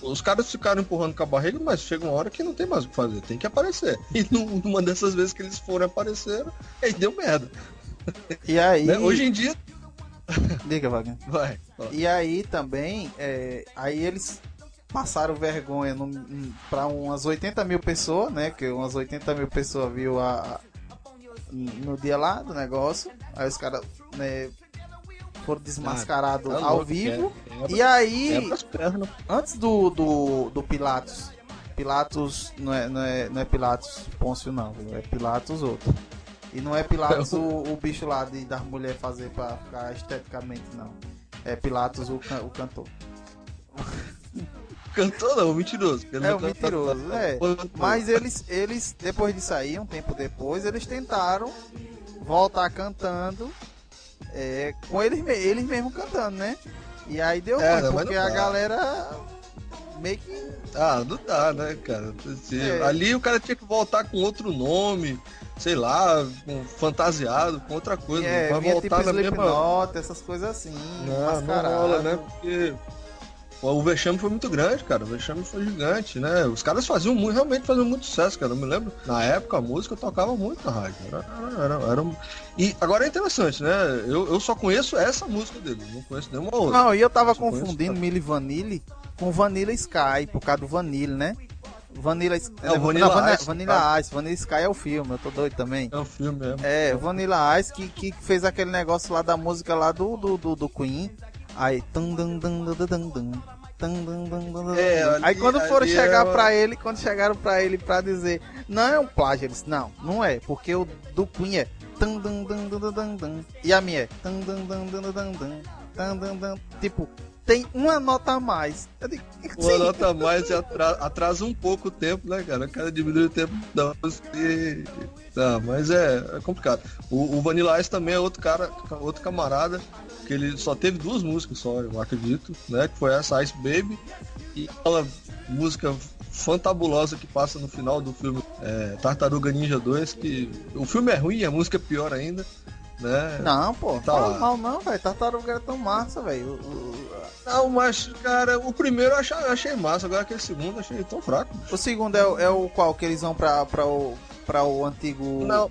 Os caras ficaram empurrando com a barriga, mas chega uma hora que não tem mais o que fazer, tem que aparecer. E num- numa dessas vezes que eles foram aparecer, aí deu merda. (laughs) E aí. né? Hoje em dia, (laughs) Diga, Wagner. vai. ó. E aí também, é, aí eles passaram vergonha para umas 80 mil pessoas, né? Que umas 80 mil pessoas viu a, a- no dia lá do negócio. Aí os caras né, foram desmascarados Tá ao louco, vivo. quebra- E aí, as pernas. antes do, do, do Pilatos, Pilatos não é, não, é, não é Pilatos Pôncio não, é Pilatos outro. E não é Pilatos o, o bicho lá de, das mulheres fazer pra ficar esteticamente, não. É Pilatos o, can- o cantor. (laughs) Cantou não, mentiroso. É não o mentiroso, é. Mas eles, eles, depois de sair, um tempo depois, eles tentaram voltar cantando, é, com eles, eles mesmos cantando, né? E aí deu É, ruim, porque a galera meio que Ah, não dá, né, cara? Se- É. Ali o cara tinha que voltar com outro nome, sei lá, com fantasiado, com outra coisa. É, vai vinha tipo voltar na mesma. Slipknot, essas coisas assim, Não, não rola, né? Porque o vexame foi muito grande, cara. O vexame foi gigante, né? Os caras faziam muito, realmente faziam muito sucesso, cara. Eu me lembro, na época a música tocava muito na rádio. Era, era, era, era um- E agora é interessante, né? Eu, eu só conheço essa música dele, não conheço nenhuma outra. Não, e eu tava conheço confundindo essa. Milli Vanilli com Vanilla Sky, por causa do Vanilla, né? Vanilla, É, o Vanilla Vanilla Ice, Vanilla Ice, Vanilla Sky é o filme, eu tô doido também. É um filme mesmo. É, Vanilla Ice que, que fez aquele negócio lá da música lá do, do, do, do Queen. Aí. tum, dum, dum, dum, dum, dum. É, ali- Aí quando foram chegar é uma- pra ele, quando chegaram pra ele pra dizer, não é um plágio, eles, não, não é, porque o do Queen é. dum, dum, dum, dum, dum, dum, e a minha é. dum, dum, dum, dum, dum, dum, tum, dum, dum. Tipo, tem uma nota a mais. Digo, Uma nota a mais e atra- atrasa um pouco o tempo, né, cara? O cara diminui o tempo música e... Não, mas é, é complicado. O, o Vanilla Ice também é outro cara, outro camarada, que ele só teve duas músicas só, eu acredito, né? Que foi essa Ice Baby e aquela música fantabulosa que passa no final do filme é, Tartaruga Ninja 2, que o filme é ruim, a música é pior ainda, né? Não, pô, Tá fala lá. mal não, velho. Tartaruga era tão massa, velho. O- o- Não, mas, cara, o primeiro eu achei, achei massa, agora aquele segundo eu achei tão fraco. O segundo é, o- é o qual? Que eles vão pra, pra, o, pra o antigo. Não.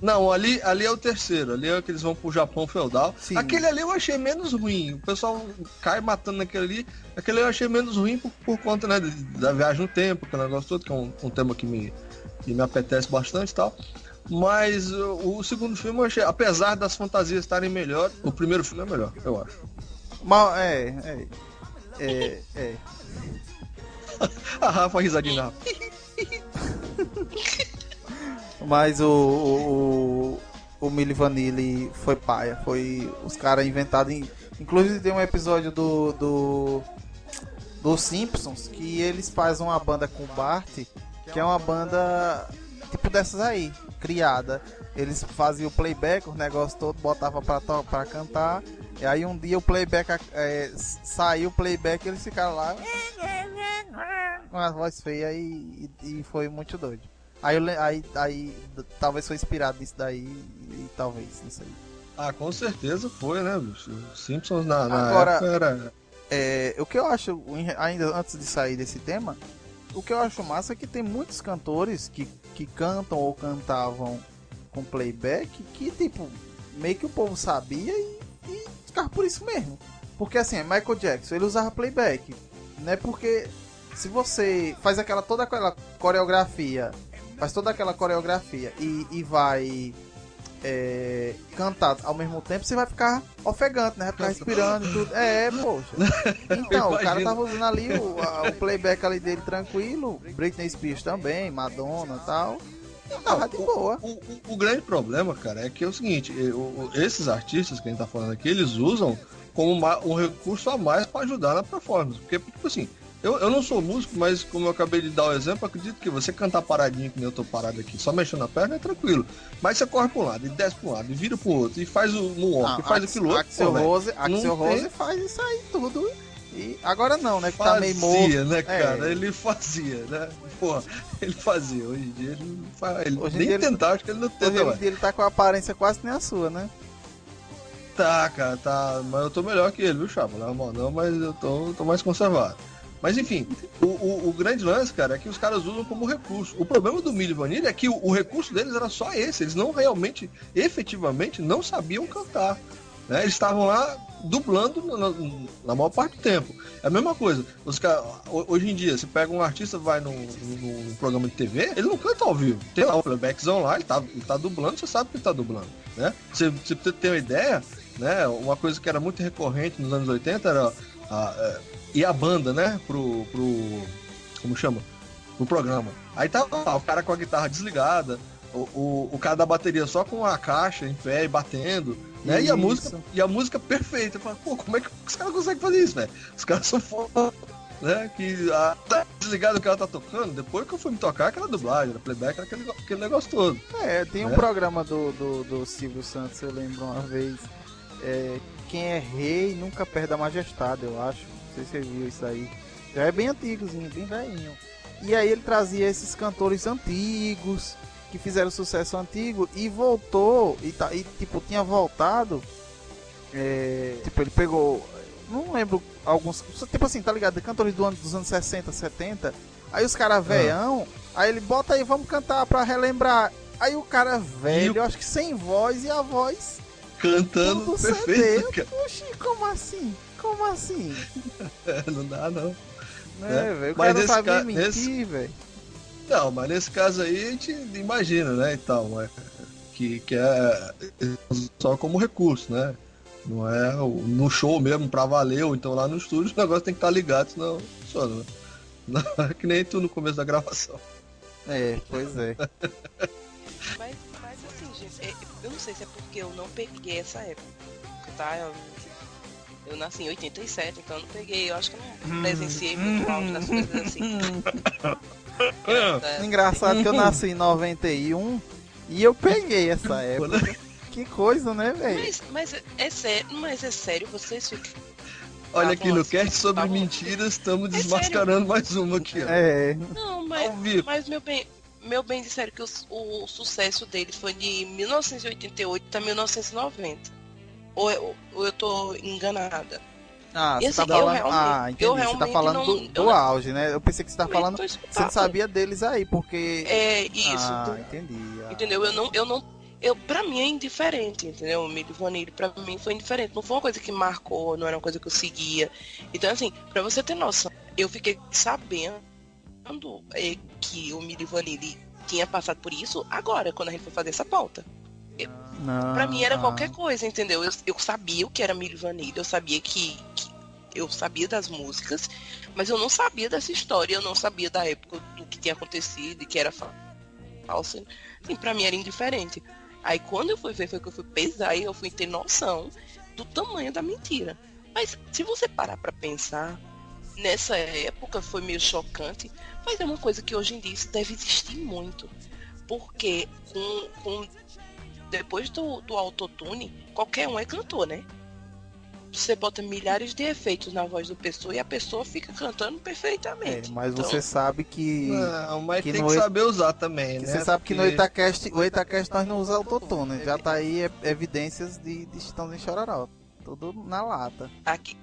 Não, ali, ali é o terceiro. Ali é o que eles vão pro Japão feudal. Sim. Aquele ali eu achei menos ruim. O pessoal cai matando naquele ali. Aquele eu achei menos ruim por, por conta né, da viagem no tempo, aquele negócio todo, que é um, um tema que me, e me apetece bastante e tal. Mas o, o segundo filme, eu achei, apesar das fantasias estarem melhor, o primeiro filme é melhor, eu acho. Mal, é, é. É, é. (laughs) A Rafa, a risadinha Rafa. (laughs) Mas o, o, o, o Milli Vanilli foi paia. Foi os caras inventados. em- Inclusive tem um episódio do, do. Dos Simpsons que eles fazem uma banda com o Bart, que é uma banda tipo dessas aí, criada. Eles faziam o playback, o negócio todo, botava pra, pra cantar. E aí um dia o playback é, saiu o playback e eles ficaram lá com a voz feia e, e, e foi muito doido. Aí, aí, aí talvez foi inspirado nisso daí e, talvez nisso aí. Ah, com certeza foi, né, bicho? Simpsons na, na Agora- época era. É, o que eu acho, ainda antes de sair desse tema, o que eu acho massa é que tem muitos cantores que, que cantam ou cantavam com playback que, tipo, meio que o povo sabia e, e ficava por isso mesmo. Porque assim, Michael Jackson, ele usava playback, né? Porque se você faz aquela toda aquela coreografia, faz toda aquela coreografia e, e vai é, cantar ao mesmo tempo, você vai ficar ofegante, né? Vai ficar respirando e tudo. É, poxa. (laughs) Então, o cara tava usando ali o, a- o playback ali dele tranquilo, Britney Spears também, Madonna e tal. Tava de boa. O, o- o grande problema, cara, é que é o seguinte: esses artistas que a gente tá falando aqui, eles usam como uma- um recurso a mais para ajudar na performance. Porque, tipo assim, eu, eu não sou músico, mas como eu acabei de dar o exemplo, acredito que você cantar paradinho, que nem eu tô parado aqui, só mexendo a perna, é tranquilo. Mas você corre pra um lado, e desce pra um lado, e vira pro outro, e faz o moonwalk, e faz Ax- aquilo outro. Axel pô, Rose, Axel Rose tem- faz isso aí tudo. E agora não, né? Que tá meio Fazia, morto. né, cara? É. Ele fazia, né? Pô, (laughs) ele fazia. Hoje em dia ele não faz. Ele Hoje em nem dia ele- tentar, acho que ele não Hoje tenta, ele, mais. ele tá com a aparência quase nem a sua, né? Tá, cara, tá. Mas eu tô melhor que ele, viu, Chapa? Não é mal não, mas eu tô, tô mais conservado. Mas enfim, o, o, o grande lance, cara, é que os caras usam como recurso. O problema do Milho Vanilla é que o, o recurso deles era só esse. Eles não realmente, efetivamente, não sabiam cantar. Né? Eles estavam lá dublando na, na- maior parte do tempo. É a mesma coisa. Os cara, ho- hoje em dia, você pega um artista, vai num, num- num programa de TV, ele não canta ao vivo. Tem lá o playbackzão lá, ele tá, ele tá dublando, você sabe que ele tá dublando. Né? Você, você ter uma ideia, né? Uma coisa que era muito recorrente nos anos 80 era a, é, ir a banda, né? Pro, pro. Como chama? Pro programa. Aí tava lá, o cara com a guitarra desligada, o, o, o cara da bateria só com a caixa em pé e batendo, né? E a música, e a música perfeita. Eu falo, Pô, como é que os caras conseguem fazer isso, velho? Os caras são foda, né? Que a, tá desligado que ela tá tocando, depois que eu fui me tocar, aquela dublagem, era playback, era aquele, aquele negócio todo. É, tem um Né? programa do, do, do Silvio Santos, eu lembro uma vez. é, quem é rei nunca perde a majestade, eu acho. Não sei se você viu isso aí. Já é bem antigozinho, bem velhinho. E aí ele trazia esses cantores antigos, que fizeram sucesso antigo, e voltou, e, tá, e tipo, tinha voltado. é, tipo, ele pegou. Não lembro alguns. Tipo assim, tá ligado? Cantores do ano, dos anos 60, 70. Aí os caras veião, aí ele bota aí, vamos cantar pra relembrar. Aí o cara velho, eu acho que sem voz e a voz Cantando (laughs) perfeito, CD. cara. Como assim? Como assim? (laughs) Não dá, não. Né, É, velho? O mas cara não nesse sabe ca- mentir, nesse- velho. Não, mas nesse caso aí a gente imagina, né, e tal, mas que, que é só como recurso, né? Não é no show mesmo pra valer, ou então lá no estúdio, o negócio tem que estar ligado, senão não funciona, né? (laughs) Não, é que nem tu no começo da gravação. É, pois é. (laughs) Mas, mas assim, gente, é- eu não sei se é porque eu não peguei essa época, tá? Eu, eu nasci em 87, então eu não peguei, eu acho que eu não presenciei muito alto das coisas assim. É, Engraçado que eu nasci em 91 e eu peguei essa época. Que coisa, né, velho? Mas, mas é- é sério, mas é sério, vocês ficam. Olha aqui no cast sobre tá mentiras, estamos sério? desmascarando mais uma aqui, ó. É, Não, mas, mas meu bem, meu bem disseram que o, o sucesso dele foi de 1988 até 1990. Ou, eu- ou eu tô enganada? Ah, E você tá assim, eu falando. realmente- Ah, entendi. eu Você tá falando não- do, eu do não- auge, né? Eu pensei que você tá falando. Você não sabia deles aí, porque. É isso. Ah, entendi. ah. Entendeu? Eu não, eu não, eu pra mim é indiferente, entendeu? O Milho Vanille pra mim foi indiferente. Não foi uma coisa que marcou, não era uma coisa que eu seguia. Então assim, pra você ter noção, eu fiquei sabendo é, que o Milho Vanille tinha passado por isso agora, quando a gente foi fazer essa pauta. Pra mim era não. qualquer coisa, entendeu? Eu, eu sabia o que era Milho Vanilha, eu sabia que, que- eu sabia das músicas, mas eu não sabia dessa história, eu não sabia da época do que tinha acontecido e que era fa- falso. Assim, pra mim era indiferente. Aí quando eu fui ver, foi que eu fui pesar e eu fui ter noção do tamanho da mentira. Mas se você parar pra pensar, nessa época foi meio chocante, mas é uma coisa que hoje em dia isso deve existir muito. Porque com, com depois do, do autotune, qualquer um é cantor, né? Você bota milhares de efeitos na voz do pessoa e a pessoa fica cantando É, perfeitamente. mas Então, você sabe que. Não, mas que tem no que saber usar também, que né? você sabe que no Porque- Itacast, o Itacast nós não usamos autotune. Já tá aí é- evidências de, de Chitãozinho e Chororó. Tudo na lata. Aqui,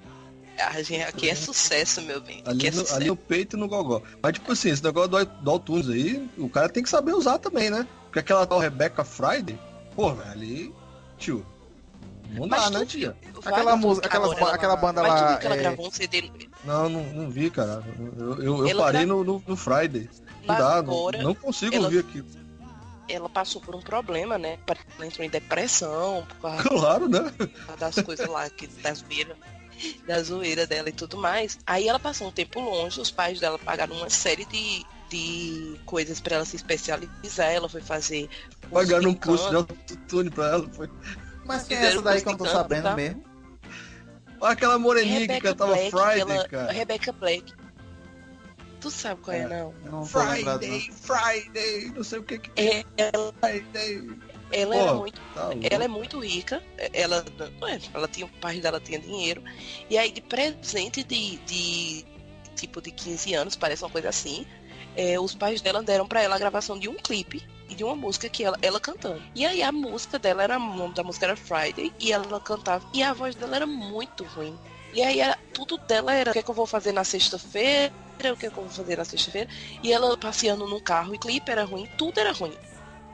a gente, aqui é sucesso, meu bem. Aqui Ali é no, sucesso. ali no peito e no gogó. Mas, tipo assim, esse negócio do, do iTunes aí, o cara tem que saber usar também, né? Porque aquela tal Rebecca Friday, pô, ali, tio, não dá, né, tia? Aquela música- agora aquelas ba- ela- aquela banda mas lá, ela é- gravou um CD Não, não, não vi, cara. Eu, eu, eu parei gra- no, no, no Friday. Não dá, não, agora não consigo ela- ouvir aqui. ela passou por um problema, né? Ela entrou em depressão por causa (laughs) Claro, né? das coisas lá, que, da zoeira, da zoeira dela e tudo mais. Aí ela passou um tempo longe, os pais dela pagaram uma série de, de coisas pra ela se especializar. Ela foi fazer. curso Pagaram um curso de autotune pra ela. Foi... Mas quem é essa daí que eu não tô sabendo tá? mesmo? Olha aquela moreninha que Rebecca cantava Black, Friday, ela- cara. Rebecca Black. Tu sabe qual é, É. não? Não tô lembrado. não. Friday, Friday, não sei o que que É, ela, Friday. ela Pô, era muito Tá ela é muito rica, ela, ué, ela tinha, o pai dela tinha dinheiro, e aí de presente de, de tipo de 15 anos, parece uma coisa assim, é, os pais dela deram pra ela a gravação de um clipe e de uma música que ela, ela cantando. E aí a música dela era, o nome da música era Friday, e ela cantava, e a voz dela era muito ruim. E aí era- tudo dela era o que, é que eu vou fazer na sexta-feira, o que, é que eu vou fazer na sexta-feira, e ela passeando num carro, e clipe era ruim, tudo era ruim.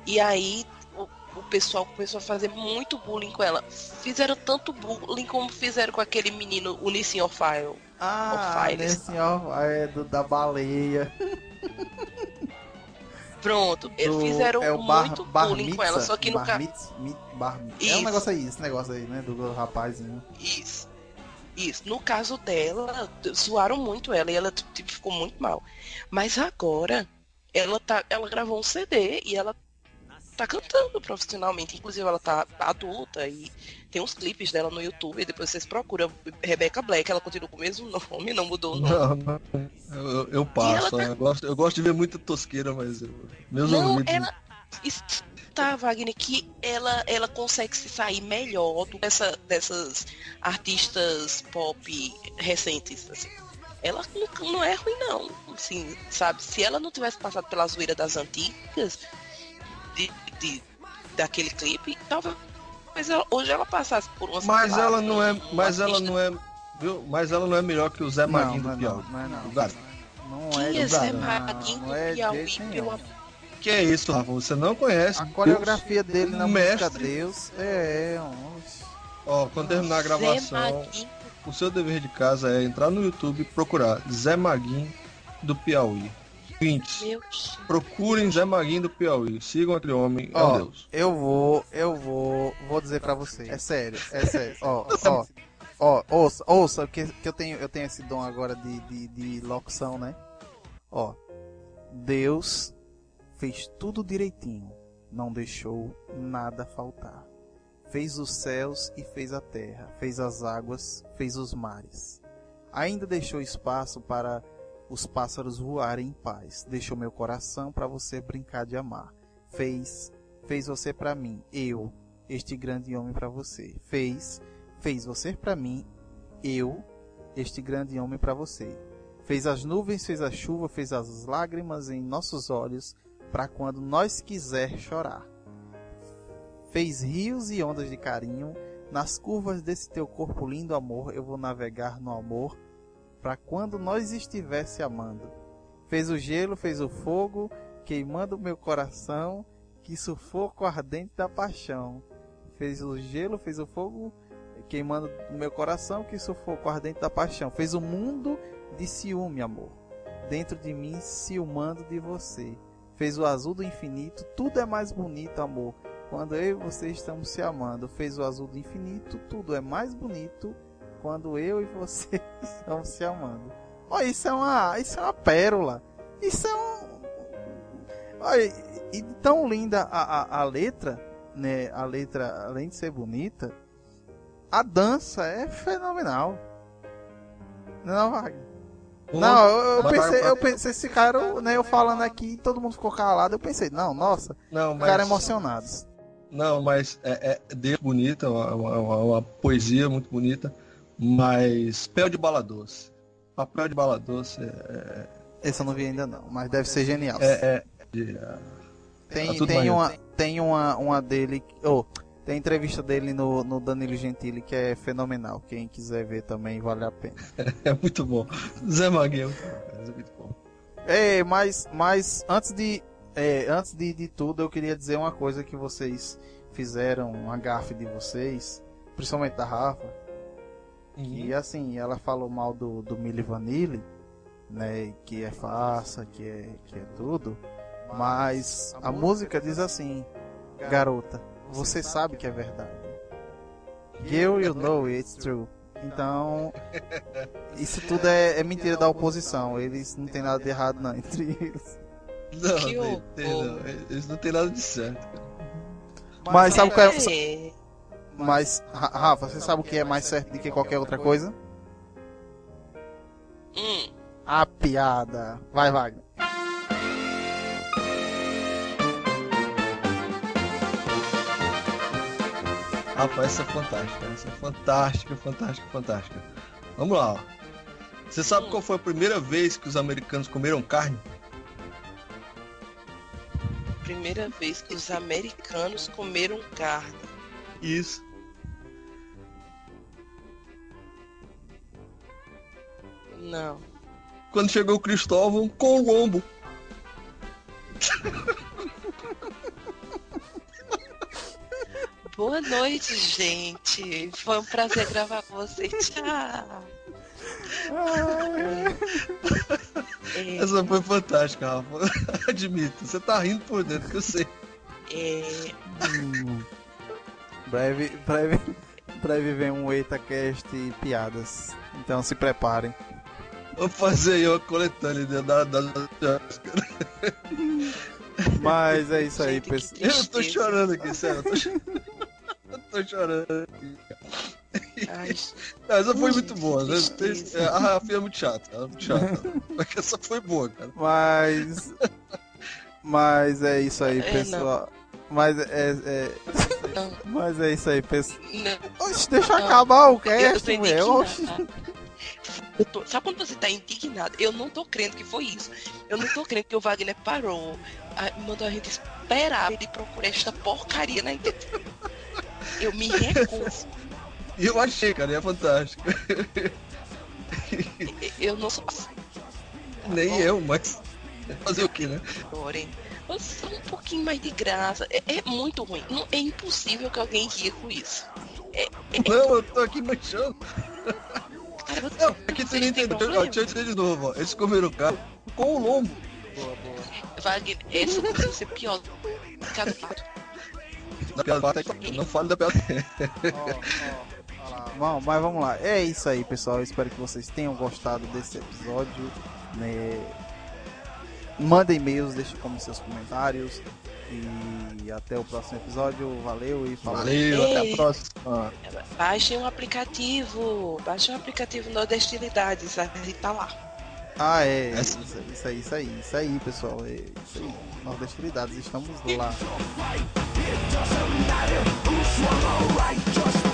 E aí o, o pessoal começou a fazer muito bullying com ela. Fizeram tanto bullying como fizeram com aquele menino, o Nissin Orfile. Ah, Of nesse ó, é do, da baleia. Pronto, eles Do- fizeram é bar, muito bar bullying com ela, só que no caso. Bar- É um negócio aí, esse negócio aí, né? Do rapazinho. Isso. Isso. No caso dela, zoaram muito ela e ela tipo, ficou muito mal. Mas agora, ela, tá, ela gravou um CD e ela tá cantando profissionalmente. Inclusive, ela tá adulta e tem uns clipes dela no YouTube. Depois vocês procuram Rebecca Black, ela continua com o mesmo nome, não mudou o nome. Não. Eu, eu- passo, ela né? eu, gosto, eu gosto de ver muita tosqueira, mas eu- meus Não, ouvidos. ela. Está, Wagner, que ela, ela consegue se sair melhor do que essa, dessas artistas pop recentes. assim. Ela não, não é ruim, não. Assim, sabe? Se ela não tivesse passado pela zoeira das antigas, de, de- daquele clipe, talvez ela- hoje ela passasse por uma Mas ela não é. Mas ela não é. Viu? Mas ela não é melhor que o Zé Maguinho não, do Piauí. não, não é não. Quem é é do Zé não, do é de Piauí, jeito nenhum. pelo amor que é isso, Rafa? Você não conhece. A coreografia dele na música mestre. Deus é, oxe. Ó, quando terminar a Zé gravação, o seu dever de casa é entrar no YouTube e procurar Zé Maguinho do Piauí. Deus. procurem Zé Maguinho do Piauí. Sigam aquele homem, é Ó, um Deus. eu vou, eu vou, vou dizer pra vocês. É sério, é (laughs) sério. Ó, ó, ó, ouça, ouça, que, que eu tenho, eu tenho esse dom agora de, de, de locução, né? Ó, Deus fez tudo direitinho, não deixou nada faltar. Fez os céus e fez a terra, fez as águas, fez os mares. Ainda deixou espaço para os pássaros voarem em paz. Deixou meu coração para você brincar de amar. Fez, fez você para mim, eu, este grande homem para você. Fez, fez você para mim, eu, este grande homem para você. Fez as nuvens, fez a chuva, fez as lágrimas em nossos olhos, para quando nós quiser chorar. Fez rios e ondas de carinho, nas curvas desse teu corpo lindo amor, eu vou navegar no amor, para quando nós estivesse amando. Fez o gelo, fez o fogo, queimando meu coração, que sufoco ardente da paixão. Fez o gelo, fez o fogo, queimando o meu coração, que sufoco ardente da paixão. Fez o mundo de ciúme, amor, dentro de mim ciumando de você. Fez o azul do infinito, tudo é mais bonito, amor. Quando eu e você estamos se amando. Fez o azul do infinito, tudo é mais bonito. Quando eu e você (laughs) estamos se amando. Olha, isso é uma, isso é uma pérola. Isso é um. Olha, e tão linda a, a, a letra, né? A letra, além de ser bonita, a dança é fenomenal. Não, Wagner? Não, eu, eu pensei, eu pensei, esse cara, né, eu falando aqui, todo mundo ficou calado, eu pensei, não, nossa, Não, mas. ficaram emocionados. Não, mas é, é de bonita, uma, uma- uma- uma poesia muito bonita, mas papel de bala doce. Papel de bala doce é, Esse eu não vi ainda não, mas deve ser genial. é, é- é- tem tudo tem, uma, tem uma, uma dele, oh, tem entrevista dele no, no Danilo Gentili que é fenomenal, quem quiser ver também vale a pena. (laughs) é muito bom. Zé Maguinho é muito bom. É, mas, mas antes de é, antes de, de tudo, eu queria dizer uma coisa que vocês fizeram, uma gafe de vocês, principalmente da Rafa, que assim, ela falou mal do, do Milli Vanilli, né, que é farsa, que é, que é tudo, mas a música diz assim, garota, você sabe que é verdade. Girl, you know it's true. Então, (laughs) isso tudo é, é mentira da oposição. Eles não tem nada de errado não entre eles. Não, não. Eles não tem nada de certo. cara. Mas sabe qual é, É, Mas, Ra- Rafa, você sabe o que é mais certo do que qualquer outra coisa? hum, A piada. Vai, Wagner. Rapaz, essa é fantástica. Essa é fantástica, fantástica, fantástica. Vamos lá. ó. Você sabe qual foi a primeira vez que os americanos comeram carne? primeira vez que os americanos comeram carne. Isso. Não. Quando chegou o Cristóvão com o lombo. Boa noite, gente. Foi um prazer gravar com vocês. Tchau. É, Essa foi fantástica, Rafa. (laughs) Admito. Você tá rindo por dentro, que eu sei. é, Breve, breve, breve vem um EitaCast e piadas. Então se preparem. Vou fazer aí uma coletânea da, da, da- Mas é isso aí, pessoal. Eu tô chorando aqui, sério. Eu tô, eu tô chorando aqui. ai, Não, essa foi Ui, muito boa. né? A Rafinha é muito chata. Ela é muito chata. (laughs) Mas essa foi boa, cara. Mas. Mas é isso aí, É, pessoal. Mas é, é- Mas é isso aí, pessoal. Oxe, deixa Não. acabar o Eu cast, velho. Oxe. Tô- sabe quando você tá indignado? Eu não tô crendo que foi isso. Eu não tô crendo que o Wagner parou, a- mandou a gente esperar ele procurar esta porcaria na internet. Eu me recuso. (laughs) E eu achei, cara, é fantástico. Eu não sou Nem eu, mas. Fazer o que, né? Só um pouquinho mais de graça. É, é muito ruim. Não, é impossível que alguém ria com isso. É, é, Não, eu tô aqui manchando. Você- Não, aqui você vocês não entendeu. Ó, problema? Deixa eu dizer de novo, ó. Eles comeram carne com o lombo. Wagner, essa precisa ser pior do que a do pato. Da piada Não fale da piada. Bom, mas vamos lá. É isso aí, pessoal. Eu espero que vocês tenham gostado desse episódio. né? Mandem e-mails, deixem como seus comentários. E até o próximo episódio. Valeu e falou. Valeu, até a Ei. próxima. Baixem um aplicativo. Baixem um aplicativo Nordestilidades. A gente tá lá. Ah, é. Essa- Isso, isso aí, isso aí, isso aí, pessoal. É isso aí. Nordestilidades, estamos lá. As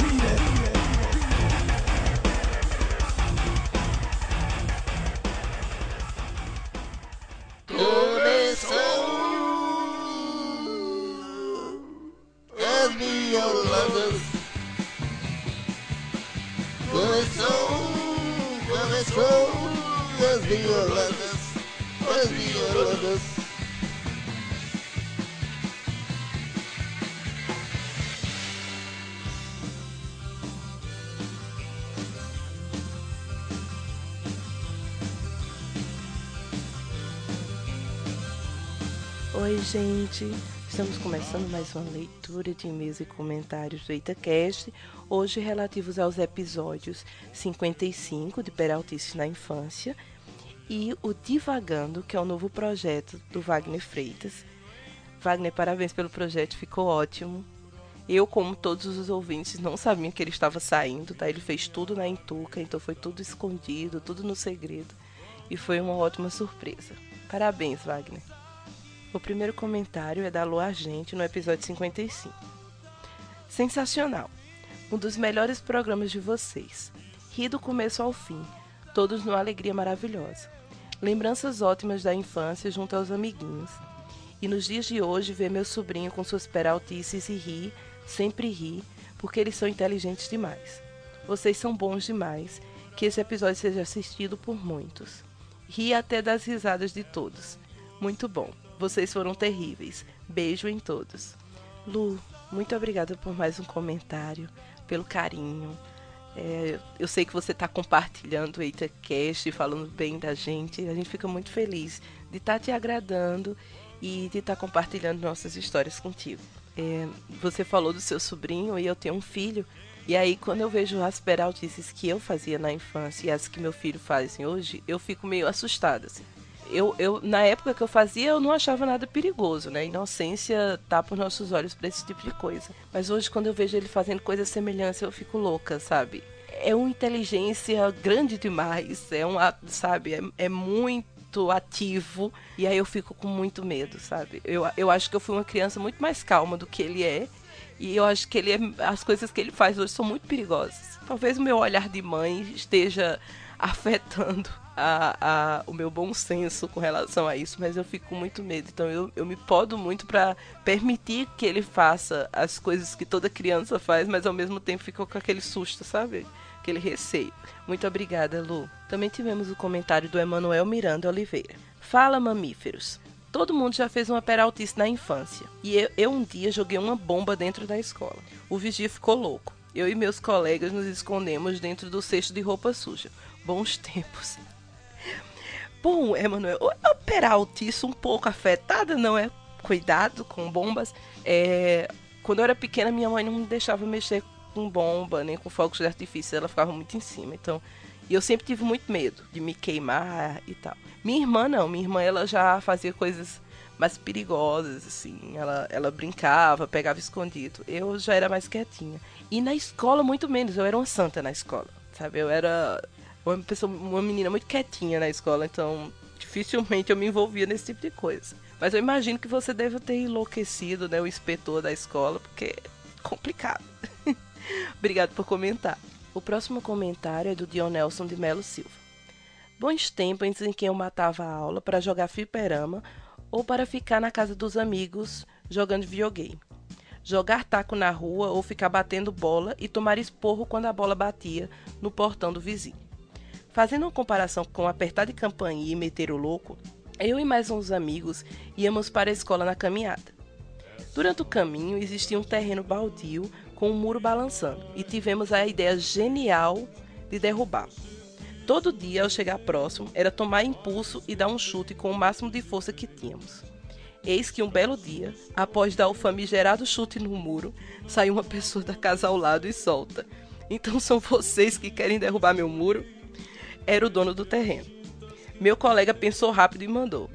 Estamos começando mais uma leitura de e-mails e comentários do EitaCast, hoje relativos aos episódios 55 de Peraltice na Infância e o Divagando, que é o novo projeto do Wagner Freitas. Wagner, parabéns pelo projeto, ficou ótimo. Eu, como todos os ouvintes, não sabia que ele estava saindo, tá? Ele fez tudo na Intuca, então foi tudo escondido, tudo no segredo. E foi uma ótima surpresa. Parabéns, Wagner. O primeiro comentário é da Lu Argente no episódio 55. Sensacional! Um dos melhores programas de vocês. Ri do começo ao fim, todos numa alegria maravilhosa. Lembranças ótimas da infância junto aos amiguinhos. E nos dias de hoje, ver meu sobrinho com suas peraltices e rir, sempre rir, porque eles são inteligentes demais. Vocês são bons demais. Que esse episódio seja assistido por muitos. Ri até das risadas de todos. Muito bom. Vocês foram terríveis. Beijo em todos. Lu, muito obrigada por mais um comentário, pelo carinho. É, eu sei que você está compartilhando o EitaCast, falando bem da gente. A gente fica muito feliz de estar te agradando e de estar compartilhando nossas histórias contigo. É, você falou do seu sobrinho e eu tenho um filho. E aí, quando eu vejo as peraltices que eu fazia na infância e as que meu filho faz hoje, eu fico meio assustada. Assim. Eu, eu, na época que eu fazia, eu não achava nada perigoso, né? Inocência tapa os nossos olhos para esse tipo de coisa. Mas hoje, quando eu vejo ele fazendo coisas semelhantes, eu fico louca, sabe? É uma inteligência grande demais, é um, sabe? É, é muito ativo e aí eu fico com muito medo, sabe? Eu, eu acho que eu fui uma criança muito mais calma do que ele é e eu acho que ele é, as coisas que ele faz hoje são muito perigosas. Talvez o meu olhar de mãe esteja (laughs) afetando a, a, o meu bom senso com relação a isso, mas eu fico com muito medo. Então eu, eu me podo muito para permitir que ele faça as coisas que toda criança faz, mas ao mesmo tempo fico com aquele susto, sabe? Aquele receio. Muito obrigada, Lu. Também tivemos o comentário do Emanuel Miranda Oliveira. Fala, mamíferos. Todo mundo já fez uma peraltice na infância. E eu, eu um dia joguei uma bomba dentro da escola. O vigia ficou louco. Eu e meus colegas nos escondemos dentro do cesto de roupa suja. Bons tempos. Bom, Emanuel, a peraltice um pouco afetada, não é? Cuidado com bombas. É, quando eu era pequena, minha mãe não me deixava mexer com bomba, nem com fogos de artifício. Ela ficava muito em cima. Então, e eu sempre tive muito medo de me queimar e tal. Minha irmã não, minha irmã ela já fazia coisas mais perigosas, assim. Ela, ela brincava, pegava escondido. Eu já era mais quietinha. E na escola, muito menos. Eu era uma santa na escola, sabe? Eu era uma pessoa, uma menina muito quietinha na escola, então dificilmente eu me envolvia nesse tipo de coisa. Mas eu imagino que você deve ter enlouquecido, né, o inspetor da escola, porque é complicado. (laughs) Obrigado por comentar. O próximo comentário é do Dionelson de Melo Silva. Bons tempos em que eu matava a aula para jogar fliperama ou para ficar na casa dos amigos jogando videogame. Jogar taco na rua ou ficar batendo bola e tomar esporro quando a bola batia no portão do vizinho. Fazendo uma comparação com apertar de campainha e meter o louco, eu e mais uns amigos íamos para a escola na caminhada. Durante o caminho existia um terreno baldio com um muro balançando e tivemos a ideia genial de derrubá-lo. Todo dia, ao chegar próximo, era tomar impulso e dar um chute com o máximo de força que tínhamos. Eis que um belo dia, após dar o famigerado chute no muro, saiu uma pessoa da casa ao lado e solta. Então são vocês que querem derrubar meu muro? Era o dono do terreno. Meu colega pensou rápido e mandou: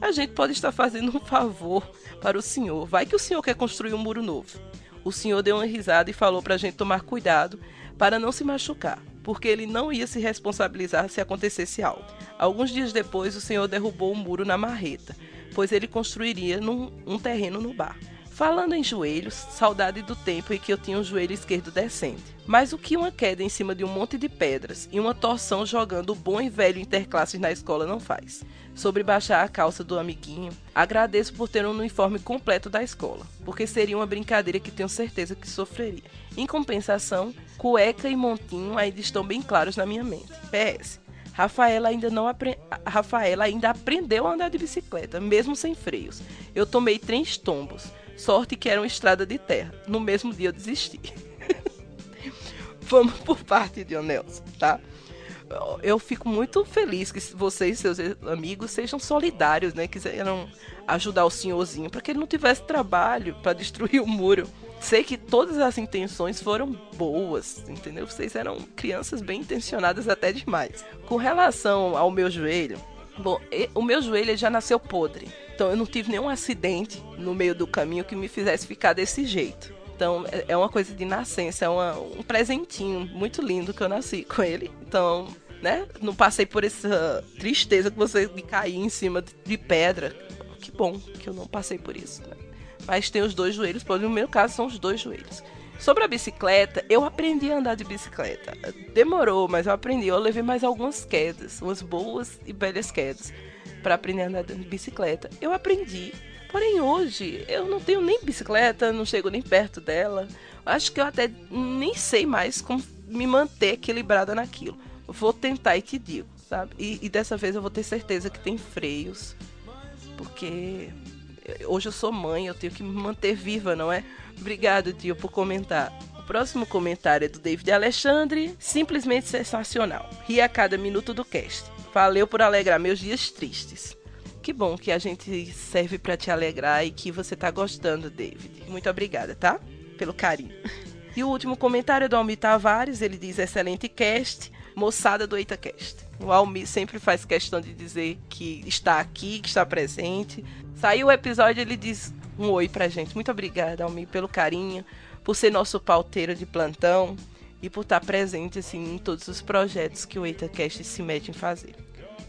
A gente pode estar fazendo um favor para o senhor. Vai que o senhor quer construir um muro novo. O senhor deu uma risada e falou para a gente tomar cuidado para não se machucar, porque ele não ia se responsabilizar se acontecesse algo. Alguns dias depois, o senhor derrubou o muro na marreta, pois ele construiria num, um terreno no bar. Falando em joelhos, saudade do tempo em que eu tinha um joelho esquerdo decente. Mas o que uma queda em cima de um monte de pedras e uma torção jogando o bom e velho interclasses na escola não faz? Sobre baixar a calça do amiguinho, agradeço por ter um uniforme completo da escola, porque seria uma brincadeira que tenho certeza que sofreria. Em compensação, cueca e montinho ainda estão bem claros na minha mente. PS. Rafaela ainda não apre... Rafaela ainda aprendeu a andar de bicicleta, mesmo sem freios. Eu tomei três tombos. Sorte que era uma estrada de terra. No mesmo dia eu desisti. (laughs) Vamos por parte, Dionelson, tá? eu fico muito feliz que vocês, seus amigos, sejam solidários, né? Quiseram ajudar o senhorzinho para que ele não tivesse trabalho para destruir o muro. Sei que todas as intenções foram boas, entendeu? Vocês eram crianças bem intencionadas até demais. Com relação ao meu joelho, bom, e- o meu joelho já nasceu podre. Então eu não tive nenhum acidente no meio do caminho que me fizesse ficar desse jeito. Então é- é uma coisa de nascença, é uma- um presentinho muito lindo que eu nasci (laughs) com ele. Então, né? Não passei por essa tristeza que você me cair em cima de- pedra. Que bom que eu não passei por isso. Né? Mas tem os dois joelhos, no meu caso são os dois joelhos. Sobre a bicicleta, eu aprendi a andar de bicicleta. Demorou, mas eu aprendi. Eu levei mais algumas quedas, umas boas e belas quedas, para aprender a andar de bicicleta. Eu aprendi. Porém, hoje, eu não tenho nem bicicleta, não chego nem perto dela. Acho que eu até nem sei mais como me manter equilibrada naquilo. Vou tentar e te digo, sabe? E, e dessa vez eu vou ter certeza que tem freios, porque hoje eu sou mãe, eu tenho que me manter viva, não é? Obrigado, tio, por comentar. O próximo comentário é do David Alexandre, simplesmente sensacional. Ri a cada minuto do cast. Valeu por alegrar meus dias tristes. Que bom que a gente serve pra te alegrar e que você tá gostando, David. Muito obrigada, tá? Pelo carinho. (laughs) E o último comentário é do Almir Tavares, ele diz excelente cast, moçada do EitaCast. O Almir sempre faz questão de dizer que está aqui, que está presente. Saiu o episódio, ele diz um oi pra gente. Muito obrigada, Almir, pelo carinho, por ser nosso pauteiro de plantão e por estar presente assim em todos os projetos que o EitaCast se mete em fazer.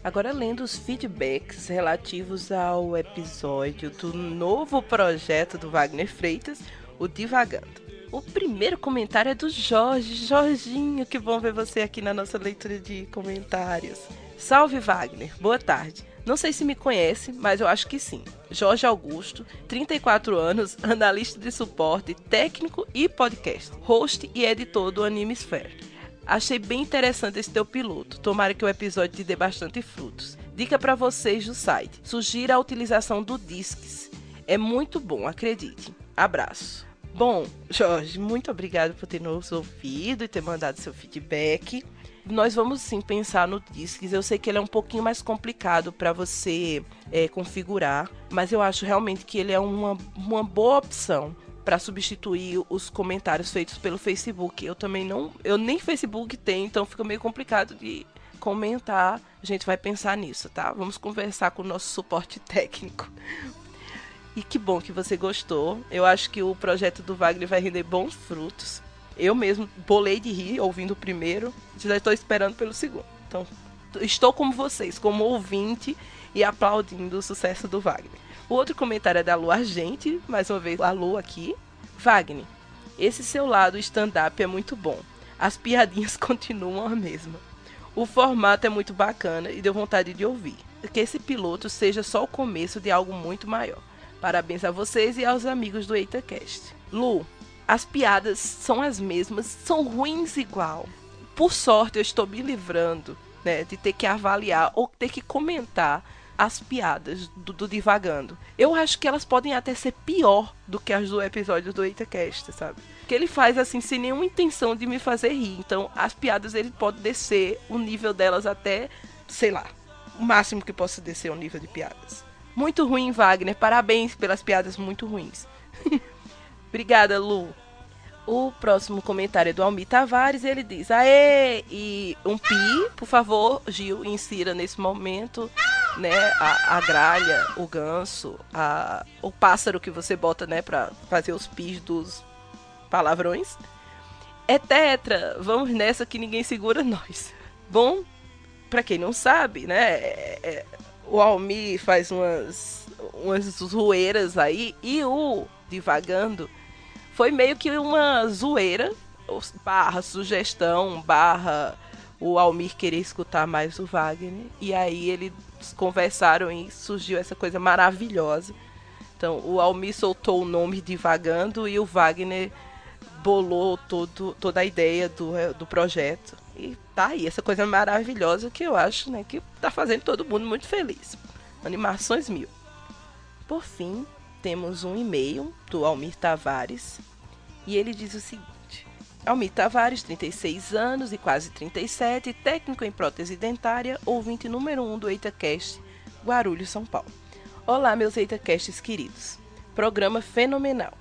Agora lendo os feedbacks relativos ao episódio do novo projeto do Wagner Freitas, o Divagando. O primeiro comentário é do Jorge. Jorginho, que bom ver você aqui na nossa leitura de comentários. Salve Wagner, boa tarde. Não sei se me conhece, mas eu acho que sim. Jorge Augusto, 34 anos, (laughs) analista de suporte, técnico e podcast, host e editor do Anime Sphere. Achei bem interessante esse teu piloto. Tomara que o episódio te dê bastante frutos. Dica para vocês do site: sugira a utilização do Discs. É muito bom, acredite. Abraço. Bom, Jorge, muito obrigado por ter nos ouvido e ter mandado seu feedback. Nós vamos sim pensar no Discs. Eu sei que ele é um pouquinho mais complicado para você é, configurar, mas eu acho realmente que ele é uma, uma boa opção para substituir os comentários feitos pelo Facebook. Eu também não, eu nem Facebook tenho, então fica meio complicado de comentar. A gente vai pensar nisso, tá? Vamos conversar com o nosso suporte (laughs) técnico. E que bom que você gostou. Eu acho que o projeto do Wagner vai render bons frutos. Eu mesmo bolei de rir ouvindo o primeiro, já estou esperando pelo segundo. Então, estou como vocês, como ouvinte e aplaudindo o sucesso do Wagner. O outro comentário é da Lu Argente, mais uma vez a Lu aqui. Wagner, esse seu lado stand-up é muito bom. As piadinhas (laughs) continuam a mesma. O formato é muito bacana e deu vontade de ouvir. Que esse piloto seja só o começo de algo muito maior. Parabéns a vocês e aos amigos do EitaCast. Lu, as piadas são as mesmas, são ruins igual. Por sorte, eu estou me livrando né, de ter que avaliar ou ter que comentar as piadas do, do Divagando. Eu acho que elas podem até ser pior do que as do episódio do EitaCast, sabe? Que ele faz assim, sem nenhuma intenção de me fazer rir. Então, as piadas ele pode descer o nível delas até, sei lá, o máximo que possa descer o nível de piadas. Muito ruim, Wagner. Parabéns pelas piadas muito ruins. (laughs) Obrigada, Lu. O próximo comentário é do Almir Tavares. Ele diz: Aê! E um pi, por favor, Gil, insira nesse momento né, a, a gralha, o ganso, a, o pássaro que você bota né, pra fazer os pis dos palavrões. É tetra, vamos nessa que ninguém segura nós. Bom, pra quem não sabe, né, é- é- o Almir faz umas, umas zoeiras aí e o Divagando foi meio que uma zoeira, barra sugestão, barra o Almir querer escutar mais o Wagner. E aí eles conversaram e surgiu essa coisa maravilhosa. Então o Almir soltou o nome Divagando e o Wagner bolou todo, toda a ideia do, do projeto. E tá aí, essa coisa maravilhosa que eu acho né, que tá fazendo todo mundo muito feliz. Animações mil. Por fim, temos um e-mail do Almir Tavares e ele diz o seguinte: Almir Tavares, 36 anos e quase 37, técnico em prótese dentária, ouvinte número 1 do EitaCast, Guarulhos, São Paulo. Olá, meus EitaCasts queridos. Programa fenomenal.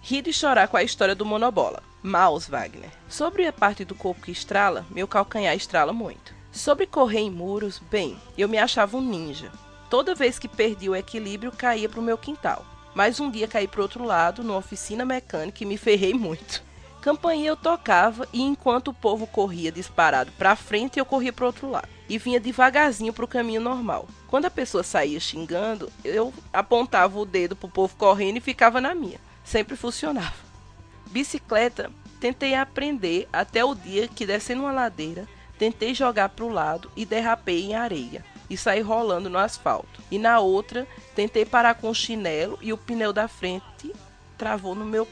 Ri de chorar com a história do monobola. Maus Wagner. Sobre a parte do corpo que estrala, meu calcanhar estrala muito. Sobre correr em muros, bem, eu me achava um ninja. Toda vez que perdi o equilíbrio, caía pro meu quintal. Mas um dia caí pro outro lado, numa oficina mecânica e me ferrei muito. Campainha eu tocava e enquanto o povo corria disparado pra frente, eu corria pro outro lado. E vinha devagarzinho pro caminho normal. Quando a pessoa saía xingando, eu apontava o dedo pro povo correndo e ficava na minha. Sempre funcionava. Bicicleta, tentei aprender até o dia que descendo uma ladeira, tentei jogar pro lado e derrapei em areia e saí rolando no asfalto. E na outra, tentei parar com o chinelo e o pneu da frente travou no meu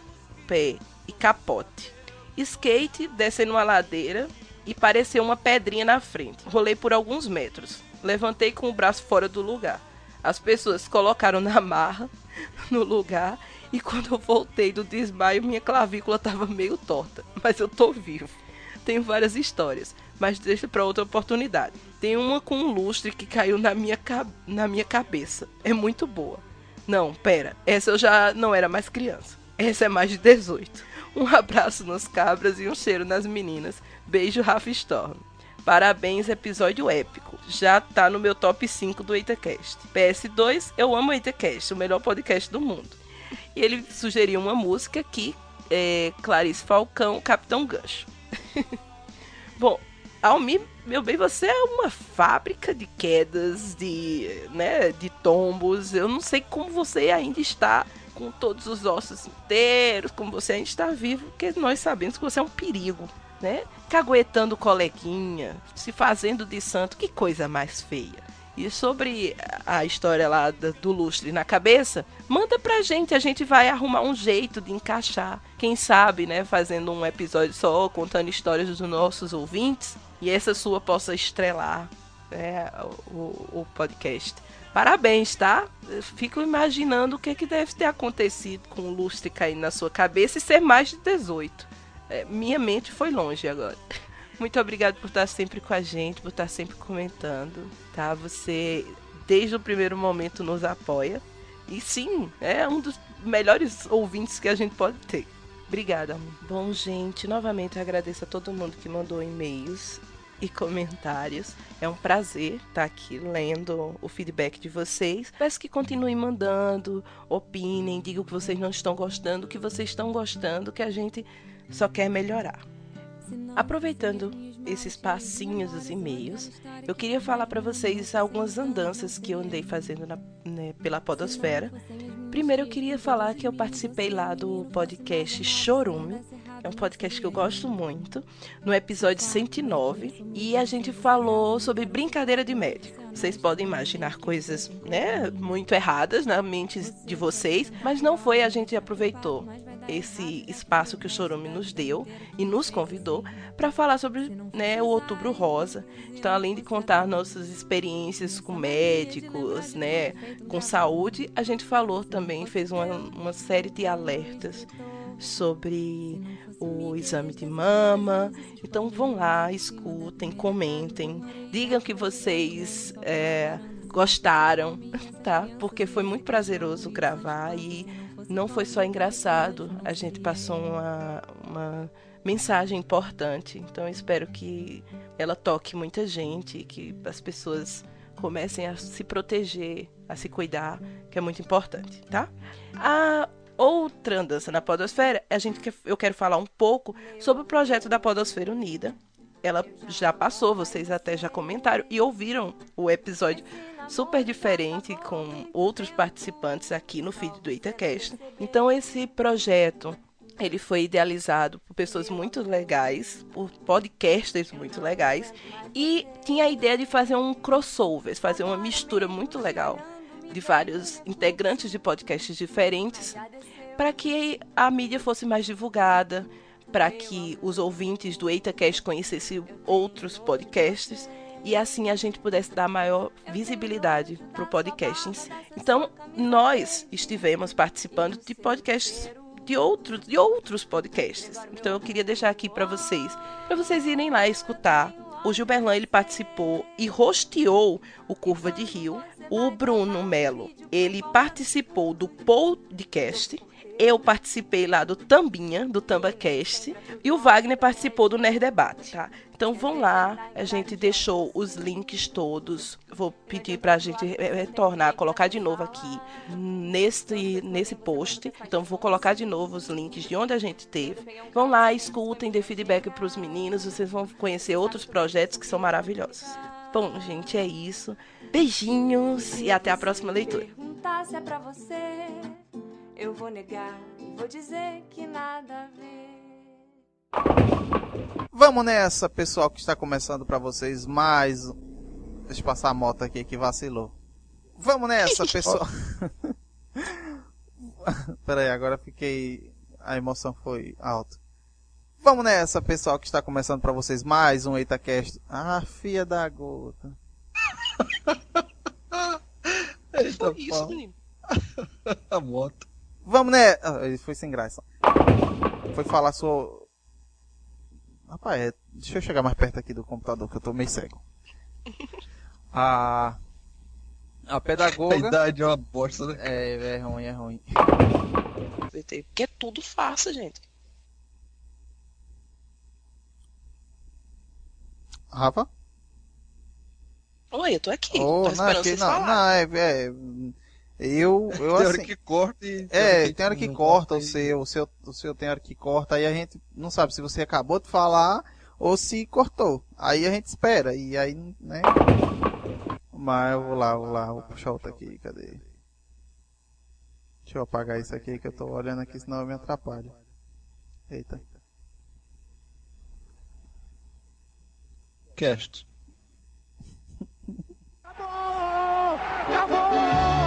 pé e capote. Skate descendo uma ladeira e pareceu uma pedrinha na frente. Rolei por alguns metros. Levantei com o braço fora do lugar. As pessoas colocaram na marra (laughs) no lugar e quando eu voltei do desmaio, minha clavícula estava meio torta, mas eu tô vivo. Tenho várias histórias, mas deixa para outra oportunidade. Tem uma com um lustre que caiu na minha, na minha cabeça. É muito boa. Não, pera, essa eu já não era mais criança. Essa é mais de 18. Um abraço nos cabras e um cheiro nas meninas. Beijo, Rafa Storm. Parabéns, episódio épico. Já tá no meu top 5 do EitaCast. PS2, eu amo o EitaCast, o melhor podcast do mundo. E ele sugeriu uma música aqui, é Clarice Falcão, Capitão Gancho. (laughs) Bom, Almir, meu bem, você é uma fábrica de quedas, de, né, de tombos. Eu não sei como você ainda está com todos os ossos inteiros, como você ainda está vivo, porque nós sabemos que você é um perigo, né? Caguetando coleguinha, se fazendo de santo, que coisa mais feia. E sobre a história lá do lustre na cabeça, manda pra gente, a gente vai arrumar um jeito de encaixar. Quem sabe, né, fazendo um episódio só, contando histórias dos nossos ouvintes, e essa sua possa estrelar né, o, o podcast. Parabéns, tá? Eu fico imaginando o que, que deve ter acontecido com o lustre cair na sua cabeça e ser mais de 18. É, minha mente foi longe agora. (laughs) Muito obrigado por estar sempre com a gente, por estar sempre comentando, tá? Você, desde o primeiro momento, nos apoia. E sim, é um dos melhores ouvintes que a gente pode ter. Obrigada. Bom, gente, novamente agradeço a todo mundo que mandou e-mails e comentários. É um prazer estar aqui lendo o feedback de vocês. Peço que continuem mandando, opinem, digam o que vocês não estão gostando, o que vocês estão gostando, que a gente só quer melhorar. Aproveitando esses passinhos dos e-mails, eu queria falar para vocês algumas andanças que eu andei fazendo na- né, pela Podosfera. Primeiro, eu queria falar que eu participei lá do podcast Chorume, é um podcast que eu gosto muito, no episódio 109, e a gente falou sobre brincadeira de médico. Vocês podem imaginar coisas, né, muito erradas na mente de vocês, mas não foi, a gente aproveitou esse espaço que o Chorume nos deu e nos convidou para falar sobre né, o Outubro Rosa. Então, além de contar nossas experiências com médicos, né, com saúde, a gente falou também, fez uma, uma série de alertas sobre o exame de mama. Então vão lá, escutem, comentem, digam que vocês é, gostaram, (laughs) tá? Porque foi muito prazeroso gravar e não foi só engraçado, a gente passou uma, uma mensagem importante. Então espero que ela toque muita gente, que as pessoas comecem a se proteger, a se cuidar, que é muito importante, tá? A outra andança na Podosfera, a gente quer, eu quero falar um pouco sobre o projeto da Podosfera Unida. Ela já passou, vocês até já comentaram e ouviram o episódio super diferente com outros participantes aqui no feed do EitaCast. Então esse projeto ele foi idealizado por pessoas muito legais, por podcasters muito legais, e tinha a ideia de fazer um crossover, fazer uma mistura muito legal de vários integrantes de podcasts diferentes, para que a mídia fosse mais divulgada, para que os ouvintes do EitaCast conhecessem outros podcasts e assim a gente pudesse dar maior visibilidade para o podcast. Então, nós estivemos participando de podcasts de outros, de outros podcasts. Então eu queria deixar aqui para vocês, para vocês irem lá escutar. O Gilberlan ele participou e rosteou o Curva de Rio. O Bruno Melo, ele participou do podcast. Eu participei lá do Tambinha, do TambaCast. E o Wagner participou do Nerd Debate, tá? Então vão lá, a gente deixou os links todos. Vou pedir pra gente re- retornar, colocar de novo aqui nesse, nesse post. Então vou colocar de novo os links de onde a gente teve. Vão lá, escutem, dê feedback pros meninos. Vocês vão conhecer outros projetos que são maravilhosos. Bom, gente, é isso. Beijinhos e até a próxima leitura. É pra você, eu vou negar e vou dizer que nada a ver. Vamos nessa, pessoal, que está começando pra vocês mais. um- Deixa eu passar a moto aqui que vacilou. Vamos nessa, pessoal. (laughs) Pera aí, agora fiquei. A emoção foi alta. Vamos nessa, pessoal, que está começando pra vocês mais um EitaCast. Ah, filha da gota. (laughs) Eita, Foi isso, menino. (laughs) A moto. Vamos nessa. Ah, ele foi sem graça. Foi falar sua. Rapaz, é... deixa eu chegar mais perto aqui do computador que eu tô meio cego. A. (laughs) A A pedagoga. idade é uma bosta, né? É, é ruim, é ruim. Porque é tudo farsa, gente. Rafa? Oi, eu tô aqui. Oh, tô não, esperando aqui, vocês não, não, é, é, eu, eu Tem hora assim, que corta e. é, tem hora que não corta o seu, o seu, o seu tem hora que corta, aí a gente não sabe se você acabou de falar ou se cortou. Aí a gente espera, e aí, né? Mas eu vou lá, vou lá, vou puxar outra aqui, cadê? Deixa eu apagar isso aqui que eu tô olhando aqui, senão eu me atrapalho. Eita. Cast. Acabou! Acabou!